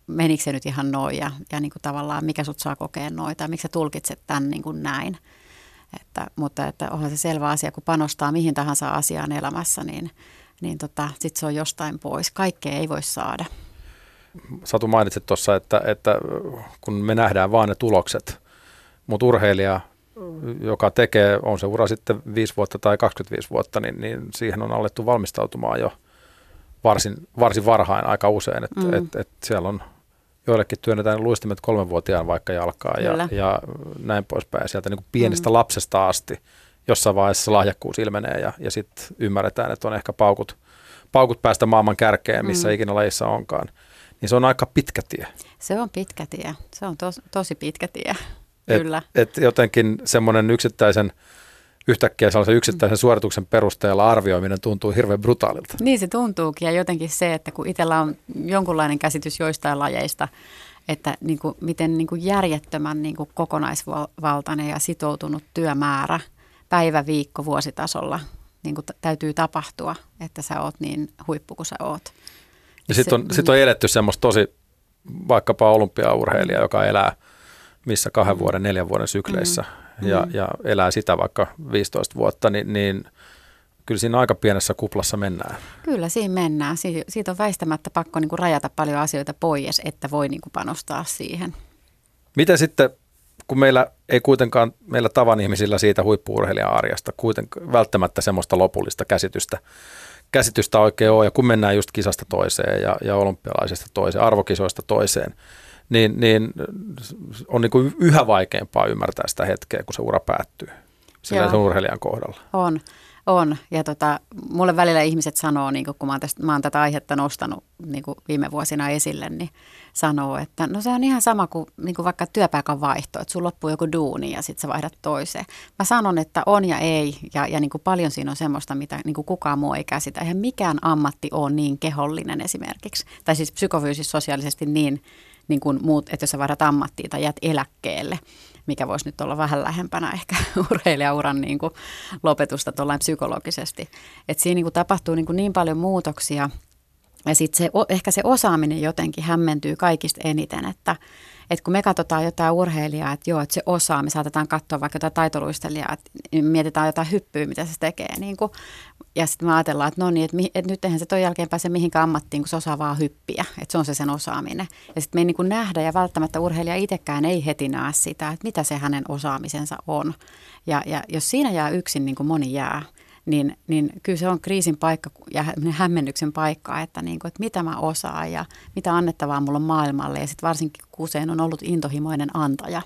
Speaker 2: menikö se nyt ihan noin ja, ja niin kuin tavallaan mikä sut saa kokea noita miksi sä tulkitset tämän niin kuin näin. Että, mutta että onhan se selvä asia, kun panostaa mihin tahansa asiaan elämässä, niin, niin tota, sitten se on jostain pois. Kaikkea ei voi saada.
Speaker 3: Satu mainitsit tuossa, että, että kun me nähdään vain ne tulokset, mutta urheilija, joka tekee, on se ura sitten 5 vuotta tai 25 vuotta, niin, niin siihen on alettu valmistautumaan jo – varsin, varsin varhain aika usein, että mm. et, et siellä on joillekin työnnetään luistimet kolmenvuotiaan vaikka jalkaa ja, ja näin poispäin. Sieltä niin kuin pienestä mm. lapsesta asti jossain vaiheessa lahjakkuus ilmenee ja, ja sitten ymmärretään, että on ehkä paukut, paukut päästä maailman kärkeen, missä mm. ikinä lajissa onkaan. Niin se on aika pitkä tie.
Speaker 2: Se on pitkä tie. Se on tos, tosi pitkä tie,
Speaker 3: et,
Speaker 2: kyllä.
Speaker 3: Et jotenkin semmoinen yksittäisen – yhtäkkiä sellaisen yksittäisen suorituksen perusteella arvioiminen tuntuu hirveän brutaalilta.
Speaker 2: Niin se tuntuukin ja jotenkin se, että kun itsellä on jonkunlainen käsitys joistain lajeista, että niin kuin, miten niin kuin järjettömän niin kuin kokonaisvaltainen ja sitoutunut työmäärä päivä, viikko, vuositasolla niin kuin täytyy tapahtua, että sä oot niin huippu kuin sä oot.
Speaker 3: Ja sitten on, sit on eletty semmoista tosi vaikkapa olympiaurheilija, joka elää missä kahden vuoden, neljän vuoden sykleissä. Mm ja, mm. ja elää sitä vaikka 15 vuotta, niin, niin kyllä siinä aika pienessä kuplassa mennään.
Speaker 2: Kyllä siinä mennään. Si- siitä on väistämättä pakko niin kuin rajata paljon asioita pois, että voi niin kuin panostaa siihen.
Speaker 3: Miten sitten, kun meillä ei kuitenkaan, meillä tavan ihmisillä siitä huippuurheilijan arjesta kuitenkaan välttämättä semmoista lopullista käsitystä, käsitystä oikein ole. Ja kun mennään just kisasta toiseen ja, ja olympialaisesta toiseen, arvokisoista toiseen, niin, niin on niin kuin yhä vaikeampaa ymmärtää sitä hetkeä, kun se ura päättyy sillä sen urheilijan kohdalla.
Speaker 2: On. On, ja tota, mulle välillä ihmiset sanoo, niin kun mä oon, tästä, mä oon tätä aihetta nostanut niin viime vuosina esille, niin sanoo, että no se on ihan sama kuin, niin kuin vaikka työpaikan vaihto, että sun loppuu joku duuni ja sitten sä vaihdat toiseen. Mä sanon, että on ja ei, ja, ja niin kuin paljon siinä on semmoista, mitä niin kuin kukaan muu ei käsitä. Eihän mikään ammatti ole niin kehollinen esimerkiksi, tai siis psykofyysis sosiaalisesti niin, niin kuin muut, että jos sä vaihdat ammattiin tai jät eläkkeelle, mikä voisi nyt olla vähän lähempänä ehkä urheilijauran niin kuin lopetusta tuollain psykologisesti. Että siinä niin kuin tapahtuu niin, kuin niin paljon muutoksia ja sitten se, ehkä se osaaminen jotenkin hämmentyy kaikista eniten, että, että kun me katsotaan jotain urheilijaa, että joo, että se osaa, me saatetaan katsoa vaikka jotain taitoluistelijaa, että mietitään jotain hyppyä, mitä se tekee. Niin kuin, ja sitten me ajatellaan, että no niin, että, että nyt eihän se ton jälkeen pääse mihinkään ammattiin, kun se osaa vaan hyppiä, että se on se sen osaaminen. Ja sitten me ei niin kuin nähdä ja välttämättä urheilija itsekään ei heti näe sitä, että mitä se hänen osaamisensa on. Ja, ja jos siinä jää yksin, niin kuin moni jää, niin, niin kyllä se on kriisin paikka ja hämmennyksen paikka, että, niin kuin, että mitä mä osaan ja mitä annettavaa mulla on maailmalle. Ja sitten varsinkin kun usein on ollut intohimoinen antaja.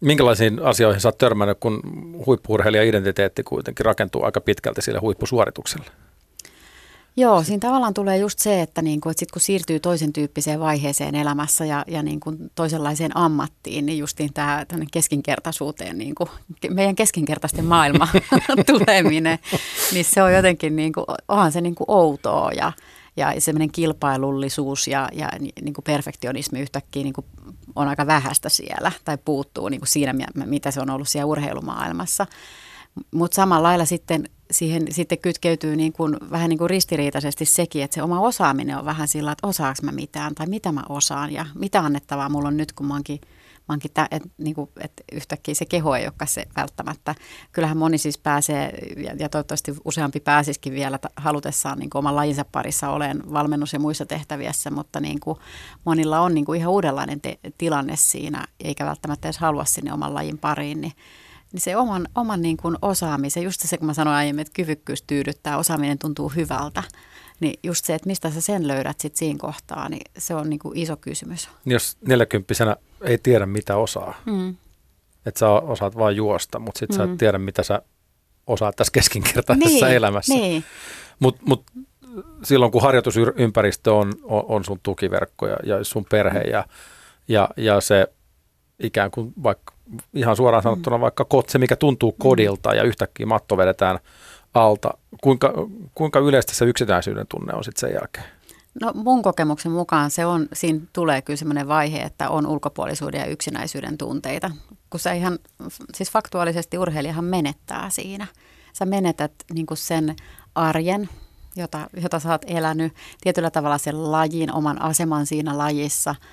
Speaker 3: Minkälaisiin asioihin sä oot törmännyt, kun huippuurheilijan identiteetti kuitenkin rakentuu aika pitkälti sille huippusuoritukselle?
Speaker 2: Joo, siinä tavallaan tulee just se, että, niin kuin, että sit kun siirtyy toisen tyyppiseen vaiheeseen elämässä ja, ja niin kuin toisenlaiseen ammattiin, niin justiin tämä keskinkertaisuuteen, niin kuin, meidän keskinkertaisten maailma tuleminen, niin se on jotenkin, niin kuin, onhan se niin kuin outoa ja, ja semmoinen kilpailullisuus ja, ja niin kuin perfektionismi yhtäkkiä niin kuin on aika vähäistä siellä tai puuttuu niin kuin siinä, mitä se on ollut siellä urheilumaailmassa. Mutta samalla lailla sitten siihen sitten kytkeytyy niin kuin, vähän niin kuin ristiriitaisesti sekin, että se oma osaaminen on vähän sillä, että osaako mä mitään tai mitä mä osaan ja mitä annettavaa mulla on nyt, kun mä oonkin, mä oonkin tä, et, niin kuin, et yhtäkkiä se keho ei olekaan se välttämättä. Kyllähän moni siis pääsee ja, ja toivottavasti useampi pääsisikin vielä halutessaan niin kuin oman lajinsa parissa olen valmennus- ja muissa tehtävissä, mutta niin kuin, monilla on niin kuin ihan uudenlainen te- tilanne siinä, eikä välttämättä edes halua sinne oman lajin pariin, niin niin se oman, oman niin kuin osaamisen, just se kun mä sanoin aiemmin, että kyvykkyys tyydyttää, osaaminen tuntuu hyvältä, niin just se, että mistä sä sen löydät sitten siinä kohtaa, niin se on niin kuin iso kysymys.
Speaker 3: Jos 40 ei tiedä mitä osaa, mm. että sä osaat vain juosta, mutta sitten mm. sä et mm. tiedä mitä sä osaat tässä keskinkertaisessa niin, elämässä.
Speaker 2: Niin.
Speaker 3: Mutta mut, silloin kun harjoitusympäristö on, on, on sun tukiverkko ja, ja sun perhe ja, ja, ja se ikään kuin vaikka ihan suoraan mm. sanottuna vaikka kotse, mikä tuntuu mm. kodilta ja yhtäkkiä matto vedetään alta. Kuinka, kuinka yleistä se yksinäisyyden tunne on sitten sen jälkeen?
Speaker 2: No mun kokemuksen mukaan se on, siinä tulee kyllä semmoinen vaihe, että on ulkopuolisuuden ja yksinäisyyden tunteita. Kun se ihan, siis faktuaalisesti urheilijahan menettää siinä. Sä menetät niin sen arjen, jota, jota sä oot elänyt, tietyllä tavalla sen lajin, oman aseman siinä lajissa –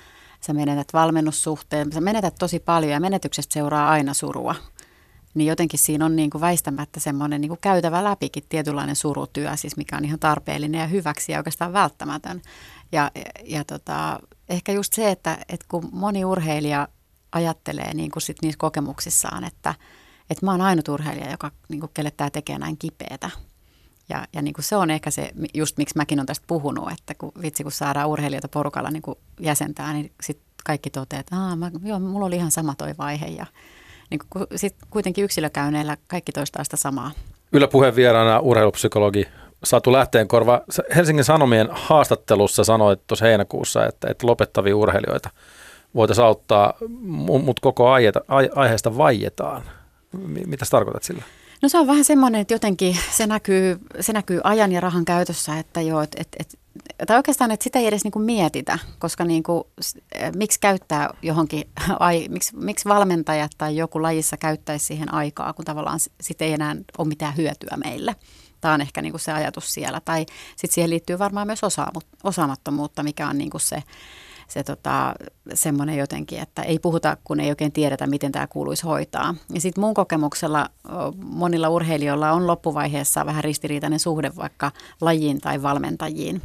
Speaker 2: sä menetät valmennussuhteen, sä menetät tosi paljon ja menetyksestä seuraa aina surua. Niin jotenkin siinä on niin kuin väistämättä semmoinen niin kuin käytävä läpikin tietynlainen surutyö, siis mikä on ihan tarpeellinen ja hyväksi ja oikeastaan välttämätön. Ja, ja tota, ehkä just se, että, että kun moni urheilija ajattelee niin kuin sit niissä kokemuksissaan, että, että mä oon ainut urheilija, joka, niin kuin, kelle tämä tekee näin kipeätä. Ja, ja niin kuin se on ehkä se, just miksi mäkin olen tästä puhunut, että kun vitsi kun saadaan urheilijoita porukalla niin kuin jäsentää, niin sitten kaikki toteaa, että Aa, mä, joo, mulla oli ihan sama toi vaihe. Ja niin kuin, sit kuitenkin yksilökäynneillä kaikki toistaa sitä samaa.
Speaker 3: Yle puheen vieraana urheilupsykologi Satu Lähteenkorva. Helsingin Sanomien haastattelussa sanoit tuossa heinäkuussa, että, että lopettavia urheilijoita voitaisiin auttaa, mutta koko aiheesta vaietaan. Mitä tarkoitat sillä?
Speaker 2: No se on vähän semmoinen, että jotenkin se näkyy, se näkyy ajan ja rahan käytössä, että joo, että, että, että tai oikeastaan, että sitä ei edes niin kuin mietitä, koska niin kuin, miksi käyttää johonkin, ai, miksi, miksi valmentajat tai joku lajissa käyttäisi siihen aikaa, kun tavallaan sitten ei enää ole mitään hyötyä meille. Tämä on ehkä niin kuin se ajatus siellä. Tai sitten siihen liittyy varmaan myös osaamattomuutta, mikä on niin kuin se, se tota, semmoinen jotenkin, että ei puhuta, kun ei oikein tiedetä, miten tämä kuuluisi hoitaa. Ja sitten mun kokemuksella monilla urheilijoilla on loppuvaiheessa vähän ristiriitainen suhde vaikka lajiin tai valmentajiin.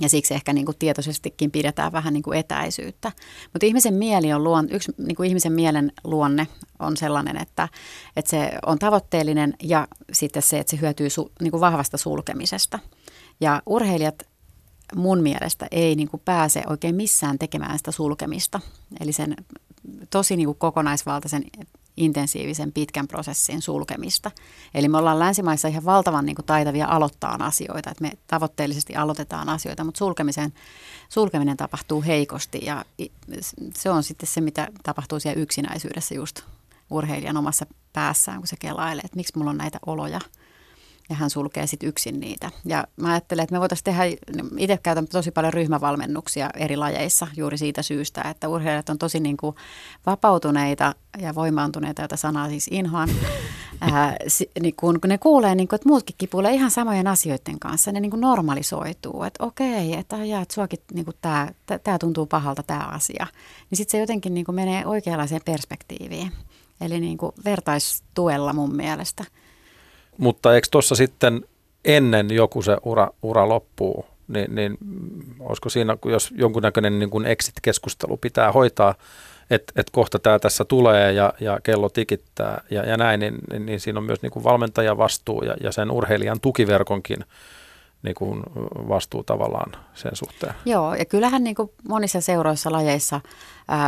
Speaker 2: Ja siksi ehkä niin kuin tietoisestikin pidetään vähän niin kuin etäisyyttä. Mutta ihmisen mieli on luon, yksi niin kuin ihmisen mielen luonne on sellainen, että, että se on tavoitteellinen ja sitten se, että se hyötyy su, niin kuin vahvasta sulkemisesta – Ja urheilijat mun mielestä ei niin kuin pääse oikein missään tekemään sitä sulkemista. Eli sen tosi niin kuin kokonaisvaltaisen intensiivisen pitkän prosessin sulkemista. Eli me ollaan länsimaissa ihan valtavan niin kuin taitavia aloittaa asioita, että me tavoitteellisesti aloitetaan asioita, mutta sulkemisen, sulkeminen tapahtuu heikosti ja se on sitten se, mitä tapahtuu siellä yksinäisyydessä just urheilijan omassa päässään, kun se kelailee, että miksi mulla on näitä oloja – ja hän sulkee sitten yksin niitä. Ja mä ajattelen, että me voitaisiin tehdä, itse käytän tosi paljon ryhmävalmennuksia eri lajeissa juuri siitä syystä, että urheilijat on tosi niin kuin vapautuneita ja voimaantuneita, jota sanaa siis inhoan. Ää, niin kun, kun ne kuulee, niin kun, että muutkin kipuilee ihan samojen asioiden kanssa, ne niin kuin normalisoituu, että okei, että, ja, että suakin niin tämä, tämä tuntuu pahalta tämä asia. Niin sitten se jotenkin niin kuin menee oikeanlaiseen perspektiiviin. Eli niin kuin vertaistuella mun mielestä –
Speaker 3: mutta eikö tuossa sitten ennen joku se ura, ura loppuu, niin, niin olisiko siinä, jos jonkunnäköinen niin kuin exit-keskustelu pitää hoitaa, että et kohta tämä tässä tulee ja, ja kello tikittää ja, ja näin, niin, niin, niin siinä on myös niin kuin valmentajan vastuu ja, ja sen urheilijan tukiverkonkin niin kuin vastuu tavallaan sen suhteen.
Speaker 2: Joo, ja kyllähän niin kuin monissa seuroissa lajeissa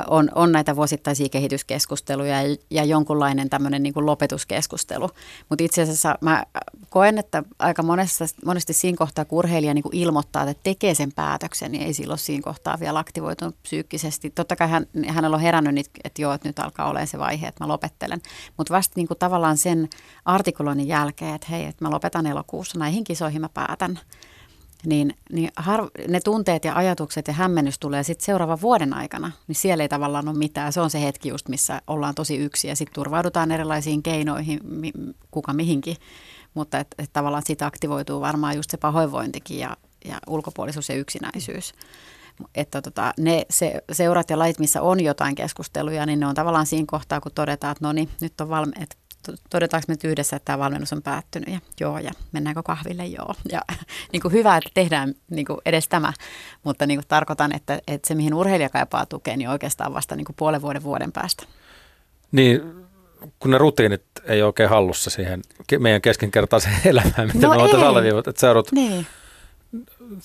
Speaker 2: on, on näitä vuosittaisia kehityskeskusteluja ja, ja jonkunlainen tämmöinen niin kuin lopetuskeskustelu. Mutta itse asiassa mä koen, että aika monessa, monesti siinä kohtaa, kun urheilija niin kuin ilmoittaa, että tekee sen päätöksen, niin ei silloin siinä kohtaa vielä aktivoitunut psyykkisesti. Totta kai hän, hänellä on herännyt, että joo, että nyt alkaa olla se vaihe, että mä lopettelen. Mutta vasta niin kuin tavallaan sen artikuloinnin jälkeen, että hei, että mä lopetan elokuussa, näihin kisoihin mä päätän niin, niin har, ne tunteet ja ajatukset ja hämmennys tulee sitten seuraavan vuoden aikana, niin siellä ei tavallaan ole mitään. Se on se hetki just, missä ollaan tosi yksi ja sitten turvaudutaan erilaisiin keinoihin, mi, kuka mihinkin. Mutta et, et tavallaan siitä aktivoituu varmaan just se pahoinvointikin ja, ja ulkopuolisuus ja yksinäisyys. Että tota, ne se, seurat ja lait, missä on jotain keskusteluja, niin ne on tavallaan siinä kohtaa, kun todetaan, että no niin, nyt on valmi, että todetaanko me nyt yhdessä, että tämä valmennus on päättynyt ja joo ja mennäänkö kahville joo. Ja niin kuin hyvä, että tehdään niin kuin edes tämä, mutta niin kuin tarkoitan, että, että se mihin urheilija kaipaa tukea, niin oikeastaan vasta niin kuin puolen vuoden vuoden päästä.
Speaker 3: Niin, kun ne rutiinit ei ole oikein hallussa siihen meidän keskinkertaiseen elämään, miten no me oltaisiin alleviivat, että seurut niin.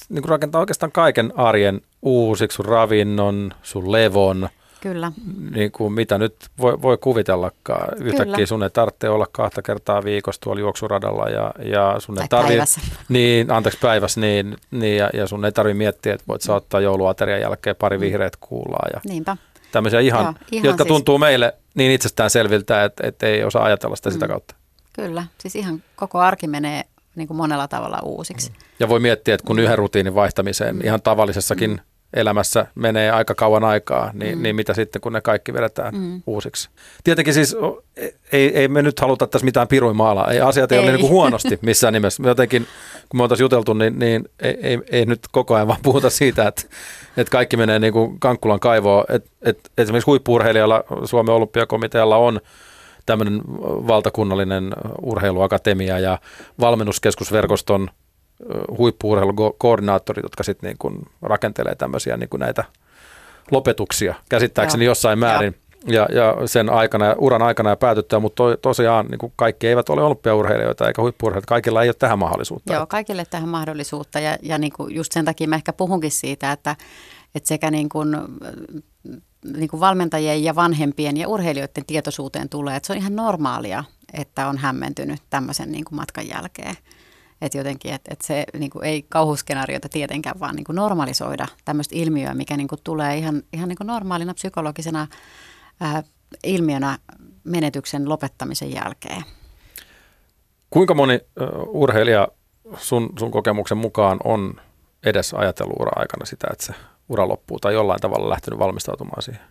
Speaker 3: Niin rakentaa oikeastaan kaiken arjen uusiksi, sun ravinnon, sun levon –
Speaker 2: Kyllä.
Speaker 3: Niin kuin mitä nyt voi, voi kuvitellakaan. Yhtäkkiä Kyllä. sun ei tarvitse olla kahta kertaa viikossa tuolla juoksuradalla ja, ja sun ei tarvitse... Niin, anteeksi päivässä, niin, niin ja, ja sun ei tarvitse miettiä, että voit saattaa jouluaterian jälkeen pari mm. vihreät kuulaa. Ja
Speaker 2: Niinpä.
Speaker 3: Tämmöisiä ihan, Joo, ihan jotka siis... tuntuu meille niin itsestään selviltä, että, että ei osaa ajatella sitä mm. sitä kautta.
Speaker 2: Kyllä, siis ihan koko arki menee niin kuin monella tavalla uusiksi. Mm.
Speaker 3: Ja voi miettiä, että kun yhden rutiinin vaihtamiseen mm. ihan tavallisessakin mm elämässä menee aika kauan aikaa, niin, mm. niin mitä sitten, kun ne kaikki vedetään mm. uusiksi. Tietenkin siis ei, ei me nyt haluta tässä mitään piruimaalaa, ei asiat ei, ei ole niin kuin huonosti missään nimessä. Jotenkin, kun me oltaisiin juteltu, niin, niin ei, ei, ei, nyt koko ajan vaan puhuta siitä, että, että kaikki menee niin kuin Kankkulan kaivoon. Et, et, esimerkiksi huippuurheilijalla Suomen olympiakomitealla on tämmöinen valtakunnallinen urheiluakatemia ja valmennuskeskusverkoston – huippuurheilukoordinaattorit, jotka sitten niin kuin rakentelee tämmöisiä niin kuin näitä lopetuksia käsittääkseni Joo. jossain määrin. Ja, ja sen aikana, uran aikana ja päätyttyä, mutta to, tosiaan niin kuin kaikki eivät ole olympiaurheilijoita eikä huippuurheilijoita. Kaikilla ei ole tähän mahdollisuutta.
Speaker 2: Joo, kaikille tähän mahdollisuutta ja, ja niin kuin just sen takia mä ehkä puhunkin siitä, että, että sekä niin kuin, niin kuin valmentajien ja vanhempien ja urheilijoiden tietoisuuteen tulee, että se on ihan normaalia, että on hämmentynyt tämmöisen niin kuin matkan jälkeen. Että jotenkin, että et se niin kuin ei kauhuskenaarioita tietenkään, vaan niin kuin normalisoida tämmöistä ilmiöä, mikä niin kuin tulee ihan, ihan niin kuin normaalina psykologisena ää, ilmiönä menetyksen lopettamisen jälkeen.
Speaker 3: Kuinka moni uh, urheilija sun, sun kokemuksen mukaan on edes ajatellut ura-aikana sitä, että se ura loppuu tai jollain tavalla lähtenyt valmistautumaan siihen?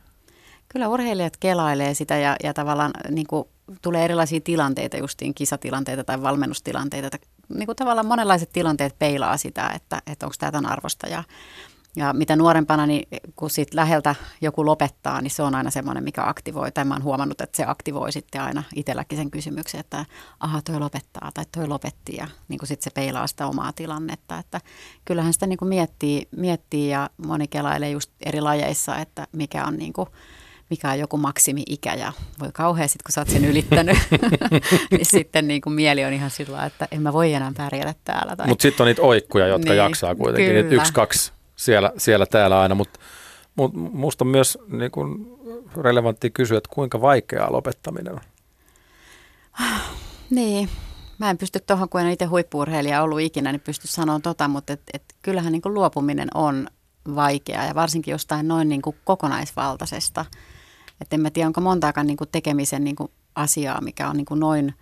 Speaker 2: Kyllä urheilijat kelailee sitä ja, ja tavallaan niin kuin, tulee erilaisia tilanteita, justiin kisatilanteita tai valmennustilanteita, niin kuin tavallaan monenlaiset tilanteet peilaa sitä, että, että onko tämä tämän arvosta. Ja, ja mitä nuorempana, niin kun sit läheltä joku lopettaa, niin se on aina semmoinen, mikä aktivoi. Tai mä oon huomannut, että se aktivoi sitten aina itselläkin sen kysymyksen, että aha, toi lopettaa tai toi lopetti. Ja niin kuin sit se peilaa sitä omaa tilannetta. Että kyllähän sitä niin kuin miettii, miettii ja moni kelailee just eri lajeissa, että mikä on niin kuin, mikä on joku maksimi-ikä ja voi kauheasti, kun sä oot sen ylittänyt, niin sitten niin kuin mieli on ihan sillä että en mä voi enää pärjätä täällä. Tai...
Speaker 3: Mutta sitten on niitä oikkuja, jotka
Speaker 2: Niin,
Speaker 3: jaksaa kuitenkin. Niitä
Speaker 2: kyllä.
Speaker 3: yksi, kaksi siellä, siellä täällä aina, mutta mut musta on myös niin kun relevantti kysyä, että kuinka vaikeaa lopettaminen on.
Speaker 2: Niin, mä en pysty tuohon, kun en itse huippuurheilija ollut ikinä, niin pysty sanoa tota, mutta et, et kyllähän niin kuin luopuminen on vaikeaa ja varsinkin jostain noin niin kuin kokonaisvaltaisesta. Että en mä tiedä, onko montaakaan niin kuin tekemisen niin kuin asiaa, mikä on niin kuin noin,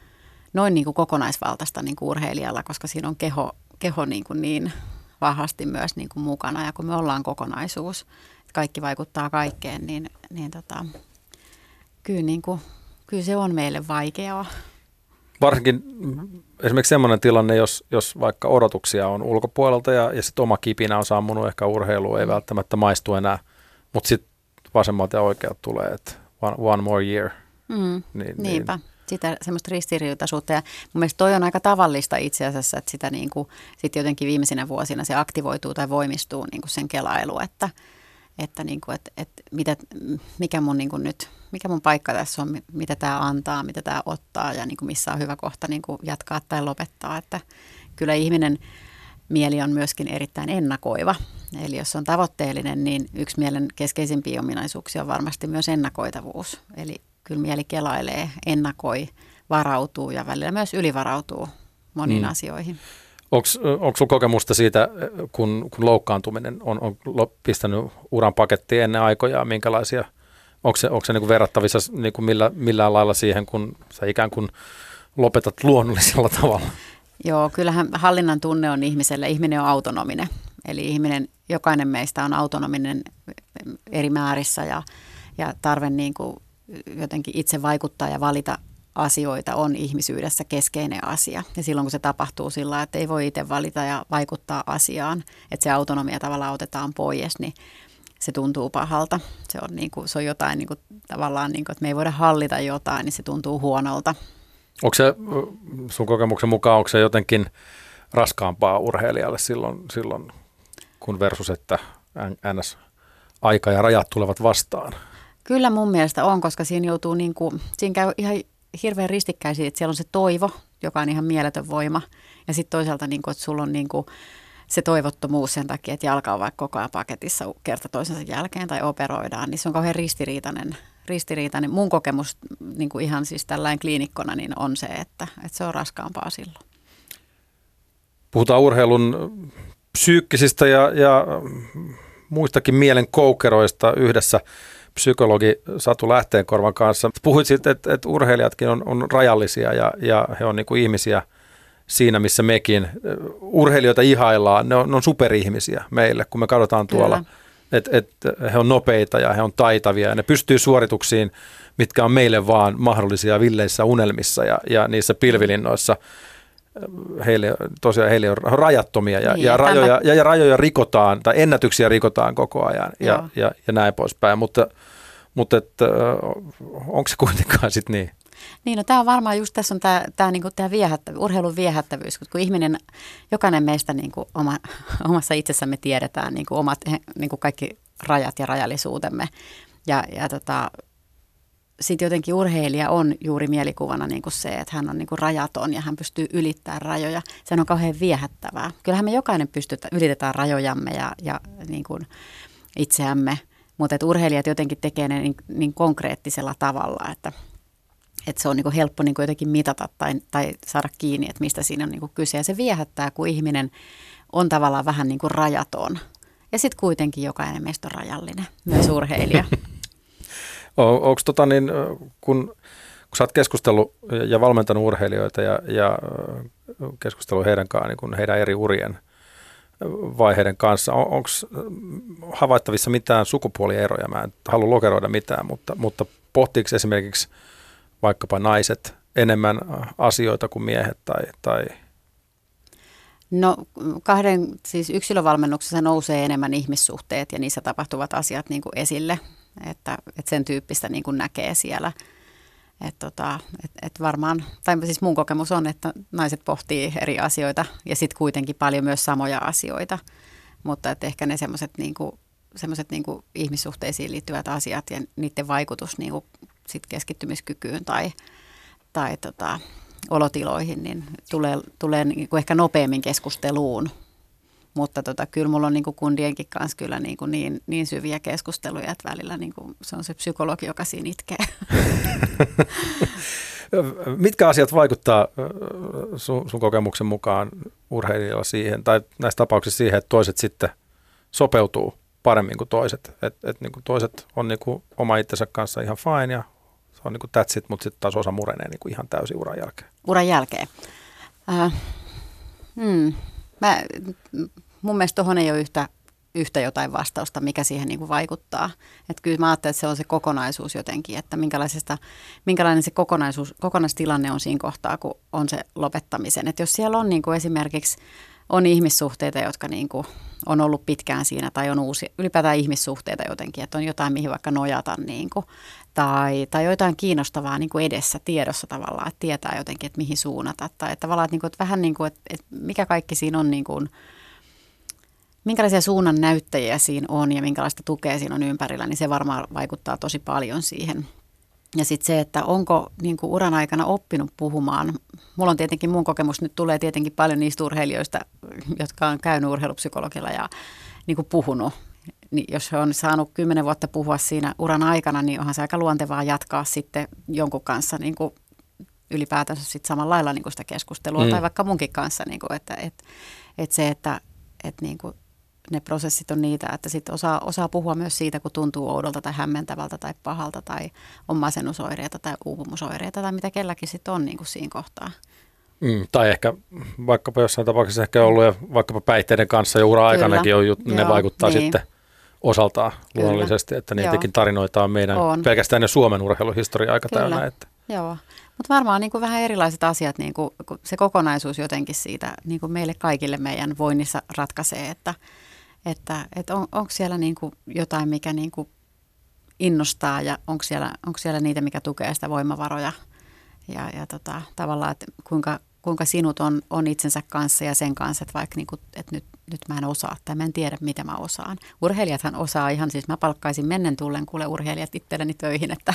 Speaker 2: noin niin kuin kokonaisvaltaista niin kuin urheilijalla, koska siinä on keho, keho niin, kuin niin vahvasti myös niin kuin mukana. Ja kun me ollaan kokonaisuus, että kaikki vaikuttaa kaikkeen, niin, niin tota, kyllä, niin kuin, kyllä se on meille vaikeaa.
Speaker 3: Varsinkin esimerkiksi sellainen tilanne, jos, jos vaikka odotuksia on ulkopuolelta ja, ja sitten oma kipinä on sammunut, ehkä urheilu ei välttämättä maistu enää, mutta sitten vasemmalta ja oikealta tulee, että one, one more year.
Speaker 2: Mm,
Speaker 3: Niin,
Speaker 2: niinpä. Niin. Sitä semmoista ristiriitaisuutta ja mun mielestä toi on aika tavallista itse asiassa, että sitä niin kuin, sit jotenkin viimeisinä vuosina se aktivoituu tai voimistuu niin kuin sen kelailu, että, että, niin kuin, että, että mitä, mikä mun niin kuin nyt, mikä mun paikka tässä on, mi- mitä tämä antaa, mitä tämä ottaa ja niin kuin missä on hyvä kohta niin kuin jatkaa tai lopettaa, että kyllä ihminen mieli on myöskin erittäin ennakoiva. Eli jos on tavoitteellinen, niin yksi mielen keskeisimpiä ominaisuuksia on varmasti myös ennakoitavuus. Eli kyllä mieli kelailee, ennakoi, varautuu ja välillä myös ylivarautuu moniin
Speaker 3: Mm.
Speaker 2: asioihin.
Speaker 3: Onko sinulla kokemusta siitä, kun, kun loukkaantuminen on, on pistänyt uran pakettiin ennen aikoja, minkälaisia, onko se, onko se niin kuin verrattavissa niin kuin millä, millään lailla siihen, kun sä ikään kuin lopetat luonnollisella tavalla?
Speaker 2: Joo, kyllähän hallinnan tunne on ihmiselle, ihminen on autonominen. Eli ihminen, jokainen meistä on autonominen eri määrissä ja, ja tarve niin kuin jotenkin itse vaikuttaa ja valita asioita on ihmisyydessä keskeinen asia. Ja silloin kun se tapahtuu sillä että ei voi itse valita ja vaikuttaa asiaan, että se autonomia tavallaan otetaan pois, niin se tuntuu pahalta. Se on, niin kuin, se on jotain niin kuin, tavallaan, niin kuin, että me ei voida hallita jotain, niin se tuntuu huonolta.
Speaker 3: Onko se sun kokemuksen mukaan, onko se jotenkin raskaampaa urheilijalle silloin, silloin kun versus, että ns. aika ja rajat tulevat vastaan?
Speaker 2: Kyllä mun mielestä on, koska siinä joutuu niin kuin, siinä käy ihan hirveän ristikkäisiä, että siellä on se toivo, joka on ihan mieletön voima. Ja sitten toisaalta, niin kuin, että sulla on niin kuin se toivottomuus sen takia, että jalka on vaikka koko ajan paketissa kerta toisensa jälkeen tai operoidaan, niin se on kauhean ristiriitainen. Ristiriitainen. Mun kokemus niin kuin ihan siis tällainen kliinikkona niin on se, että, että se on raskaampaa silloin.
Speaker 3: Puhutaan urheilun psyykkisistä ja, ja muistakin mielen koukeroista yhdessä psykologi Satu Lähteenkorvan kanssa. Puhuit siitä, että, että urheilijatkin on, on rajallisia ja, ja he on niin kuin ihmisiä siinä, missä mekin. Urheilijoita ihaillaan, ne on, ne on superihmisiä meille, kun me katsotaan tuolla, että et, he on nopeita ja he on taitavia ja ne pystyy suorituksiin, mitkä on meille vaan mahdollisia villeissä unelmissa ja, ja niissä pilvilinnoissa heille, tosiaan heille on rajattomia ja,
Speaker 2: Niin,
Speaker 3: ja,
Speaker 2: ja
Speaker 3: rajoja, ja, ja rajoja rikotaan tai ennätyksiä rikotaan koko ajan ja,
Speaker 2: Joo.
Speaker 3: ja, ja näin poispäin, mutta, mutta onko se kuitenkaan sitten niin?
Speaker 2: Niin, no tämä on varmaan just tässä on tämä, tämä, niinku, tämä viehättävyys, urheilun viehättävyys, kun ihminen, jokainen meistä niinku, oma, omassa itsessämme tiedetään niinku, omat niinku, kaikki rajat ja rajallisuutemme. Ja, ja tota, sitten jotenkin urheilija on juuri mielikuvana niin kuin se, että hän on niin kuin rajaton ja hän pystyy ylittämään rajoja. Se on kauhean viehättävää. Kyllähän me jokainen pystytään, ylitetään rajojamme ja, ja niin kuin itseämme, mutta urheilijat jotenkin tekee ne niin, niin konkreettisella tavalla, että, että se on niin kuin helppo niin kuin jotenkin mitata tai, tai saada kiinni, että mistä siinä on niin kuin kyse. Ja se viehättää, kun ihminen on tavallaan vähän niin kuin rajaton. Ja sitten kuitenkin jokainen meistä on rajallinen, myös urheilija.
Speaker 3: Onko tota niin, kun, kun sä oot keskustellut ja valmentanut urheilijoita ja, ja keskustellut heidän kanssaan, niin heidän eri urien vaiheiden kanssa, on, onko havaittavissa mitään sukupuolieroja? Mä en halua lokeroida mitään, mutta, mutta pohtiiko esimerkiksi vaikkapa naiset enemmän asioita kuin miehet tai, tai
Speaker 2: No kahden, siis yksilövalmennuksessa nousee enemmän ihmissuhteet ja niissä tapahtuvat asiat niin kuin esille, että, että sen tyyppistä niin kuin näkee siellä. Että tota, et, et varmaan, tai siis mun kokemus on, että naiset pohtii eri asioita ja sitten kuitenkin paljon myös samoja asioita, mutta että ehkä ne semmoiset niin semmoiset niin ihmissuhteisiin liittyvät asiat ja niiden vaikutus niin kuin sit keskittymiskykyyn tai, tai tota, olotiloihin, niin tulee, tulee niin kuin ehkä nopeammin keskusteluun. Mutta tota, kyllä mulla on niin kuin kundienkin kanssa kyllä niin, kuin niin, niin syviä keskusteluja, että välillä niin kuin se on se psykologi, joka siinä itkee.
Speaker 3: Mitkä asiat vaikuttaa sun, sun kokemuksen mukaan urheilijalla siihen, tai näissä tapauksissa siihen, että toiset sitten sopeutuu paremmin kuin toiset. Et, et niin toiset on niin kuin oma itsensä kanssa ihan fine ja se on niin kuin that's it, mutta sitten taas osa murenee niin kuin ihan täysin uran jälkeen.
Speaker 2: Uran jälkeen. Äh, hmm. Mä, mun mielestä tuohon ei ole yhtä, yhtä jotain vastausta, mikä siihen niin kuin vaikuttaa. Että kyllä mä ajattelen, että se on se kokonaisuus jotenkin, että minkälaisesta, minkälainen se kokonaisuus, kokonaistilanne on siinä kohtaa, kun on se lopettamisen. Että jos siellä on niin kuin esimerkiksi on ihmissuhteita, jotka niin kuin on ollut pitkään siinä tai on uusi, ylipäätään ihmissuhteita jotenkin, että on jotain, mihin vaikka nojata niin kuin, tai, tai jotain kiinnostavaa niin kuin edessä, tiedossa tavallaan, että tietää jotenkin, että mihin suunnata. Tai että tavallaan, että, niin kuin, että vähän niin kuin, että, että mikä kaikki siinä on, niin kuin, minkälaisia suunnan näyttäjiä siinä on ja minkälaista tukea siinä on ympärillä, niin se varmaan vaikuttaa tosi paljon siihen. Ja sitten se, että onko niin kuin uran aikana oppinut puhumaan. Mulla on tietenkin, mun kokemus nyt tulee tietenkin paljon niistä urheilijoista, jotka on käynyt urheilupsykologilla ja niin kuin puhunut niin jos he on saanut kymmenen vuotta puhua siinä uran aikana, niin onhan se aika luontevaa jatkaa sitten jonkun kanssa niin kuin ylipäätänsä sitten samalla lailla niin kuin sitä keskustelua mm. tai vaikka munkin kanssa, niin kuin, että et, et se, että et niin kuin ne prosessit on niitä, että sitten osaa, osaa puhua myös siitä, kun tuntuu oudolta tai hämmentävältä tai pahalta tai on masennusoireita tai uupumusoireita tai mitä kelläkin sitten on niin kuin siinä kohtaa.
Speaker 3: Mm, tai ehkä vaikkapa jossain tapauksessa ehkä ollut ja vaikkapa päihteiden kanssa jo ura-aikanakin on, ne vaikuttaa niin. sitten osaltaan Kyllä. luonnollisesti, että niitäkin Joo. tarinoita on meidän on. pelkästään ne Suomen urheiluhistoria aika Kyllä. täynnä. Että.
Speaker 2: Joo, mutta varmaan niin kuin vähän erilaiset asiat, niin kuin, se kokonaisuus jotenkin siitä niin kuin meille kaikille meidän voinnissa ratkaisee, että, että, että on, onko siellä niin kuin jotain, mikä niin kuin innostaa ja onko siellä, onko siellä niitä, mikä tukee sitä voimavaroja ja, ja tota, tavallaan, että kuinka, kuinka sinut on, on itsensä kanssa ja sen kanssa, että vaikka niin kuin, että nyt, nyt mä en osaa tai mä en tiedä, mitä mä osaan. Urheilijathan osaa ihan, siis mä palkkaisin mennen tullen kuule urheilijat itselleni töihin, että,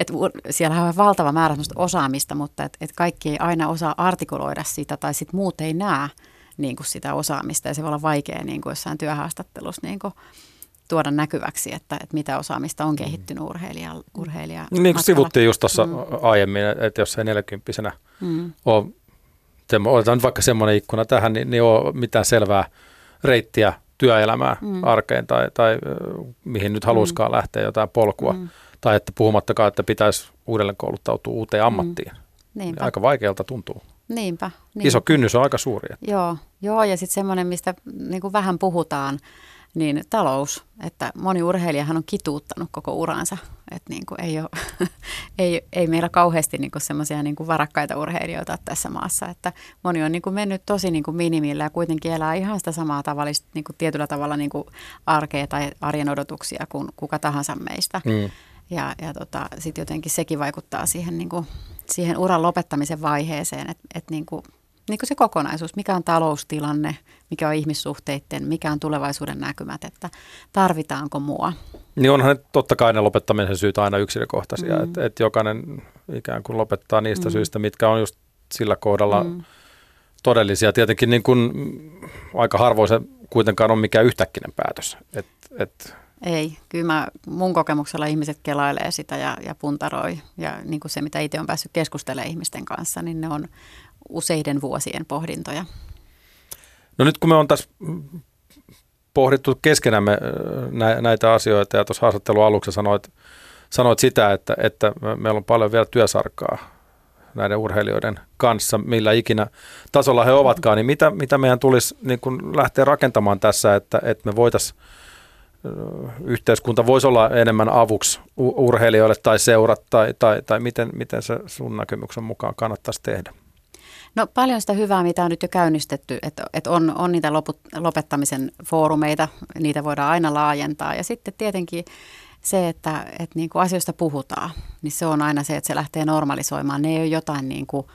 Speaker 2: että siellä on valtava määrä osaamista, mutta että, että kaikki ei aina osaa artikuloida sitä tai sitten muut ei näe niin kuin sitä osaamista ja se voi olla vaikea niin kuin jossain työhaastattelussa niin kuin tuoda näkyväksi, että, että mitä osaamista on kehittynyt urheilija, urheilija
Speaker 3: Niin kuin sivuttiin just tuossa mm. aiemmin, että jos ei 40 mm. ole otetaan vaikka semmoinen ikkuna tähän, niin, niin ole mitään selvää reittiä työelämää mm. arkeen tai, tai mihin nyt haluaisikaan mm. lähteä jotain polkua. Mm. Tai että puhumattakaan, että pitäisi uudelleen kouluttautua uuteen mm. ammattiin. Mm. Niinpä. Aika vaikealta tuntuu.
Speaker 2: Niinpä, niinpä.
Speaker 3: Iso kynnys on aika suuri.
Speaker 2: Että. Joo, joo, ja sitten semmoinen, mistä niin kuin vähän puhutaan, niin talous, että moni urheilijahan on kituuttanut koko uransa, että niin kuin ei, ole, ei, ei meillä kauheasti niin semmoisia niin varakkaita urheilijoita tässä maassa, että moni on niin kuin mennyt tosi niin kuin minimillä ja kuitenkin elää ihan sitä samaa tavallista niin kuin tietyllä tavalla niin kuin arkea tai arjen odotuksia kuin kuka tahansa meistä. Mm. Ja, ja tota, sitten jotenkin sekin vaikuttaa siihen, niin kuin, siihen uran lopettamisen vaiheeseen, että, että niin kuin niin kuin se kokonaisuus, mikä on taloustilanne, mikä on ihmissuhteiden, mikä on tulevaisuuden näkymät, että tarvitaanko mua.
Speaker 3: Niin onhan ne totta kai ne lopettamisen syyt aina yksilökohtaisia, mm. että et jokainen ikään kuin lopettaa niistä mm. syistä, mitkä on just sillä kohdalla mm. todellisia. Tietenkin niin kuin aika harvoin se kuitenkaan on mikään yhtäkkinen päätös. Et, et.
Speaker 2: Ei, kyllä mä, mun kokemuksella ihmiset kelailee sitä ja, ja puntaroi. Ja niin kuin se, mitä itse on päässyt keskustelemaan ihmisten kanssa, niin ne on useiden vuosien pohdintoja.
Speaker 3: No nyt kun me on tässä pohdittu keskenämme näitä asioita ja tuossa haastattelun aluksi sanoit, sanoit sitä, että, että meillä on paljon vielä työsarkaa näiden urheilijoiden kanssa, millä ikinä tasolla he ovatkaan, niin mitä, mitä meidän tulisi niin kun lähteä rakentamaan tässä, että, että me voitaisiin yhteiskunta voisi olla enemmän avuksi urheilijoille tai seurat, tai, tai, tai miten, miten se sun näkemyksen mukaan kannattaisi tehdä?
Speaker 2: No paljon sitä hyvää, mitä on nyt jo käynnistetty, että, että on, on niitä loput, lopettamisen foorumeita, niitä voidaan aina laajentaa. Ja sitten tietenkin se, että, että niin kuin asioista puhutaan, niin se on aina se, että se lähtee normalisoimaan. Ne ei ole jotain niin kuin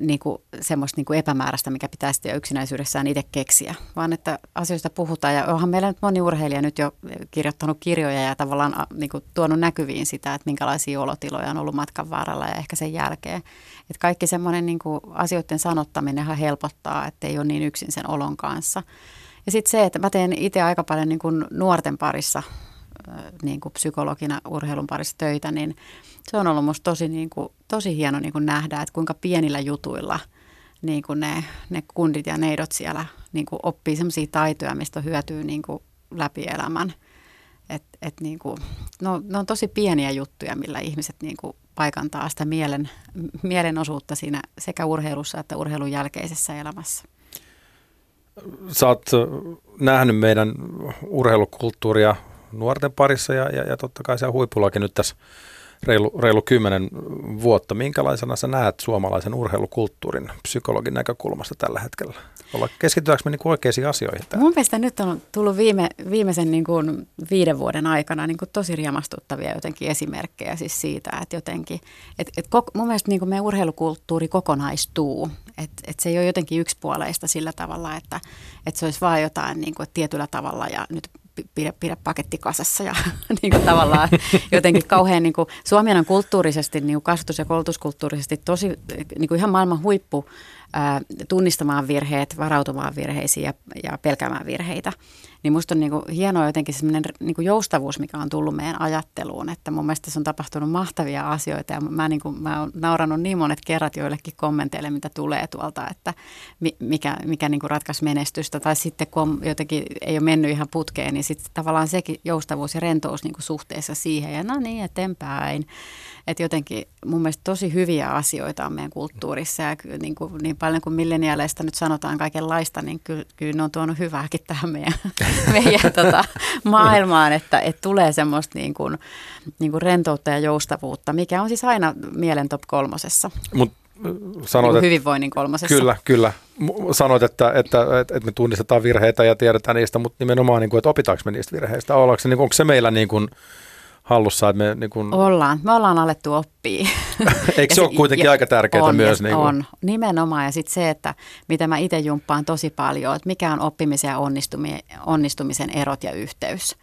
Speaker 2: niin kuin, semmoista niin kuin epämääräistä, mikä pitäisi jo yksinäisyydessään itse keksiä, vaan että asioista puhutaan. Ja onhan meillä nyt moni urheilija nyt jo kirjoittanut kirjoja ja tavallaan niin kuin, tuonut näkyviin sitä, että minkälaisia olotiloja on ollut matkan varrella ja ehkä sen jälkeen. Että kaikki semmoinen niin kuin, asioiden sanottaminen helpottaa, että ei ole niin yksin sen olon kanssa. Ja sitten se, että mä teen itse aika paljon niin kuin nuorten parissa niin kuin psykologina urheilun parissa töitä, niin se on ollut musta tosi, niin kuin, tosi hieno niin kuin nähdä, että kuinka pienillä jutuilla niin kuin ne, ne kundit ja neidot siellä niin kuin oppii sellaisia taitoja, mistä hyötyy niin kuin läpi elämän. Et, et niin kuin, no, ne on tosi pieniä juttuja, millä ihmiset niin kuin paikantaa sitä mielen, mielenosuutta siinä sekä urheilussa että urheilun jälkeisessä elämässä.
Speaker 3: Sä oot nähnyt meidän urheilukulttuuria nuorten parissa ja, ja, ja totta kai siellä huipullakin nyt tässä reilu, reilu kymmenen vuotta. Minkälaisena sä näet suomalaisen urheilukulttuurin psykologin näkökulmasta tällä hetkellä? Olla, keskitytäänkö me niin oikeisiin asioihin? Täällä?
Speaker 2: Mun mielestä nyt on tullut viime, viimeisen niin kuin viiden vuoden aikana niin kuin tosi riemastuttavia jotenkin esimerkkejä siis siitä, että jotenkin, että, että koko, mun mielestä niin kuin meidän urheilukulttuuri kokonaistuu. Että, että se ei ole jotenkin yksipuoleista sillä tavalla, että, että se olisi vain jotain niin kuin, tietyllä tavalla ja nyt pidä, pidä paketti kasassa ja niin kuin tavallaan jotenkin kauhean niin kuin, Suomi on kulttuurisesti, niin kuin kasvatus- ja koulutuskulttuurisesti tosi niin kuin ihan maailman huippu tunnistamaan virheet, varautumaan virheisiin ja, ja pelkäämään virheitä. Niin musta on niin kuin hienoa jotenkin semmoinen niin kuin joustavuus, mikä on tullut meidän ajatteluun, että mun mielestä se on tapahtunut mahtavia asioita ja mä, niin kuin, mä oon naurannut niin monet kerrat joillekin kommenteille, mitä tulee tuolta, että mikä, mikä niin kuin ratkaisi menestystä tai sitten kun jotenkin ei ole mennyt ihan putkeen, niin sitten tavallaan sekin joustavuus ja rentous niin kuin suhteessa siihen ja no niin eteenpäin. Että jotenkin mun mielestä tosi hyviä asioita on meidän kulttuurissa ja niin, kuin, niin paljon kuin milleniaaleista nyt sanotaan kaikenlaista, niin kyllä, kyllä ne on tuonut hyvääkin tähän meidän, meidän tota, maailmaan, että, että tulee semmoista niin kuin, niin kuin rentoutta ja joustavuutta, mikä on siis aina mielen top kolmosessa.
Speaker 3: Mut sanoit,
Speaker 2: niin hyvinvoinnin kolmosessa.
Speaker 3: Kyllä, kyllä. Sanoit, että, että, että, että me tunnistetaan virheitä ja tiedetään niistä, mutta nimenomaan, niin kuin, että opitaanko me niistä virheistä? Ollaanko niin kuin, onko se meillä niin kuin, hallussa. Että me, niin kun...
Speaker 2: Ollaan. Me ollaan alettu oppia.
Speaker 3: Eikö se ole kuitenkin ja, aika tärkeää
Speaker 2: on,
Speaker 3: myös?
Speaker 2: Niin kun... On, nimenomaan. Ja sitten se, että mitä mä itse jumppaan tosi paljon, että mikä on oppimisen ja onnistumisen erot ja yhteys.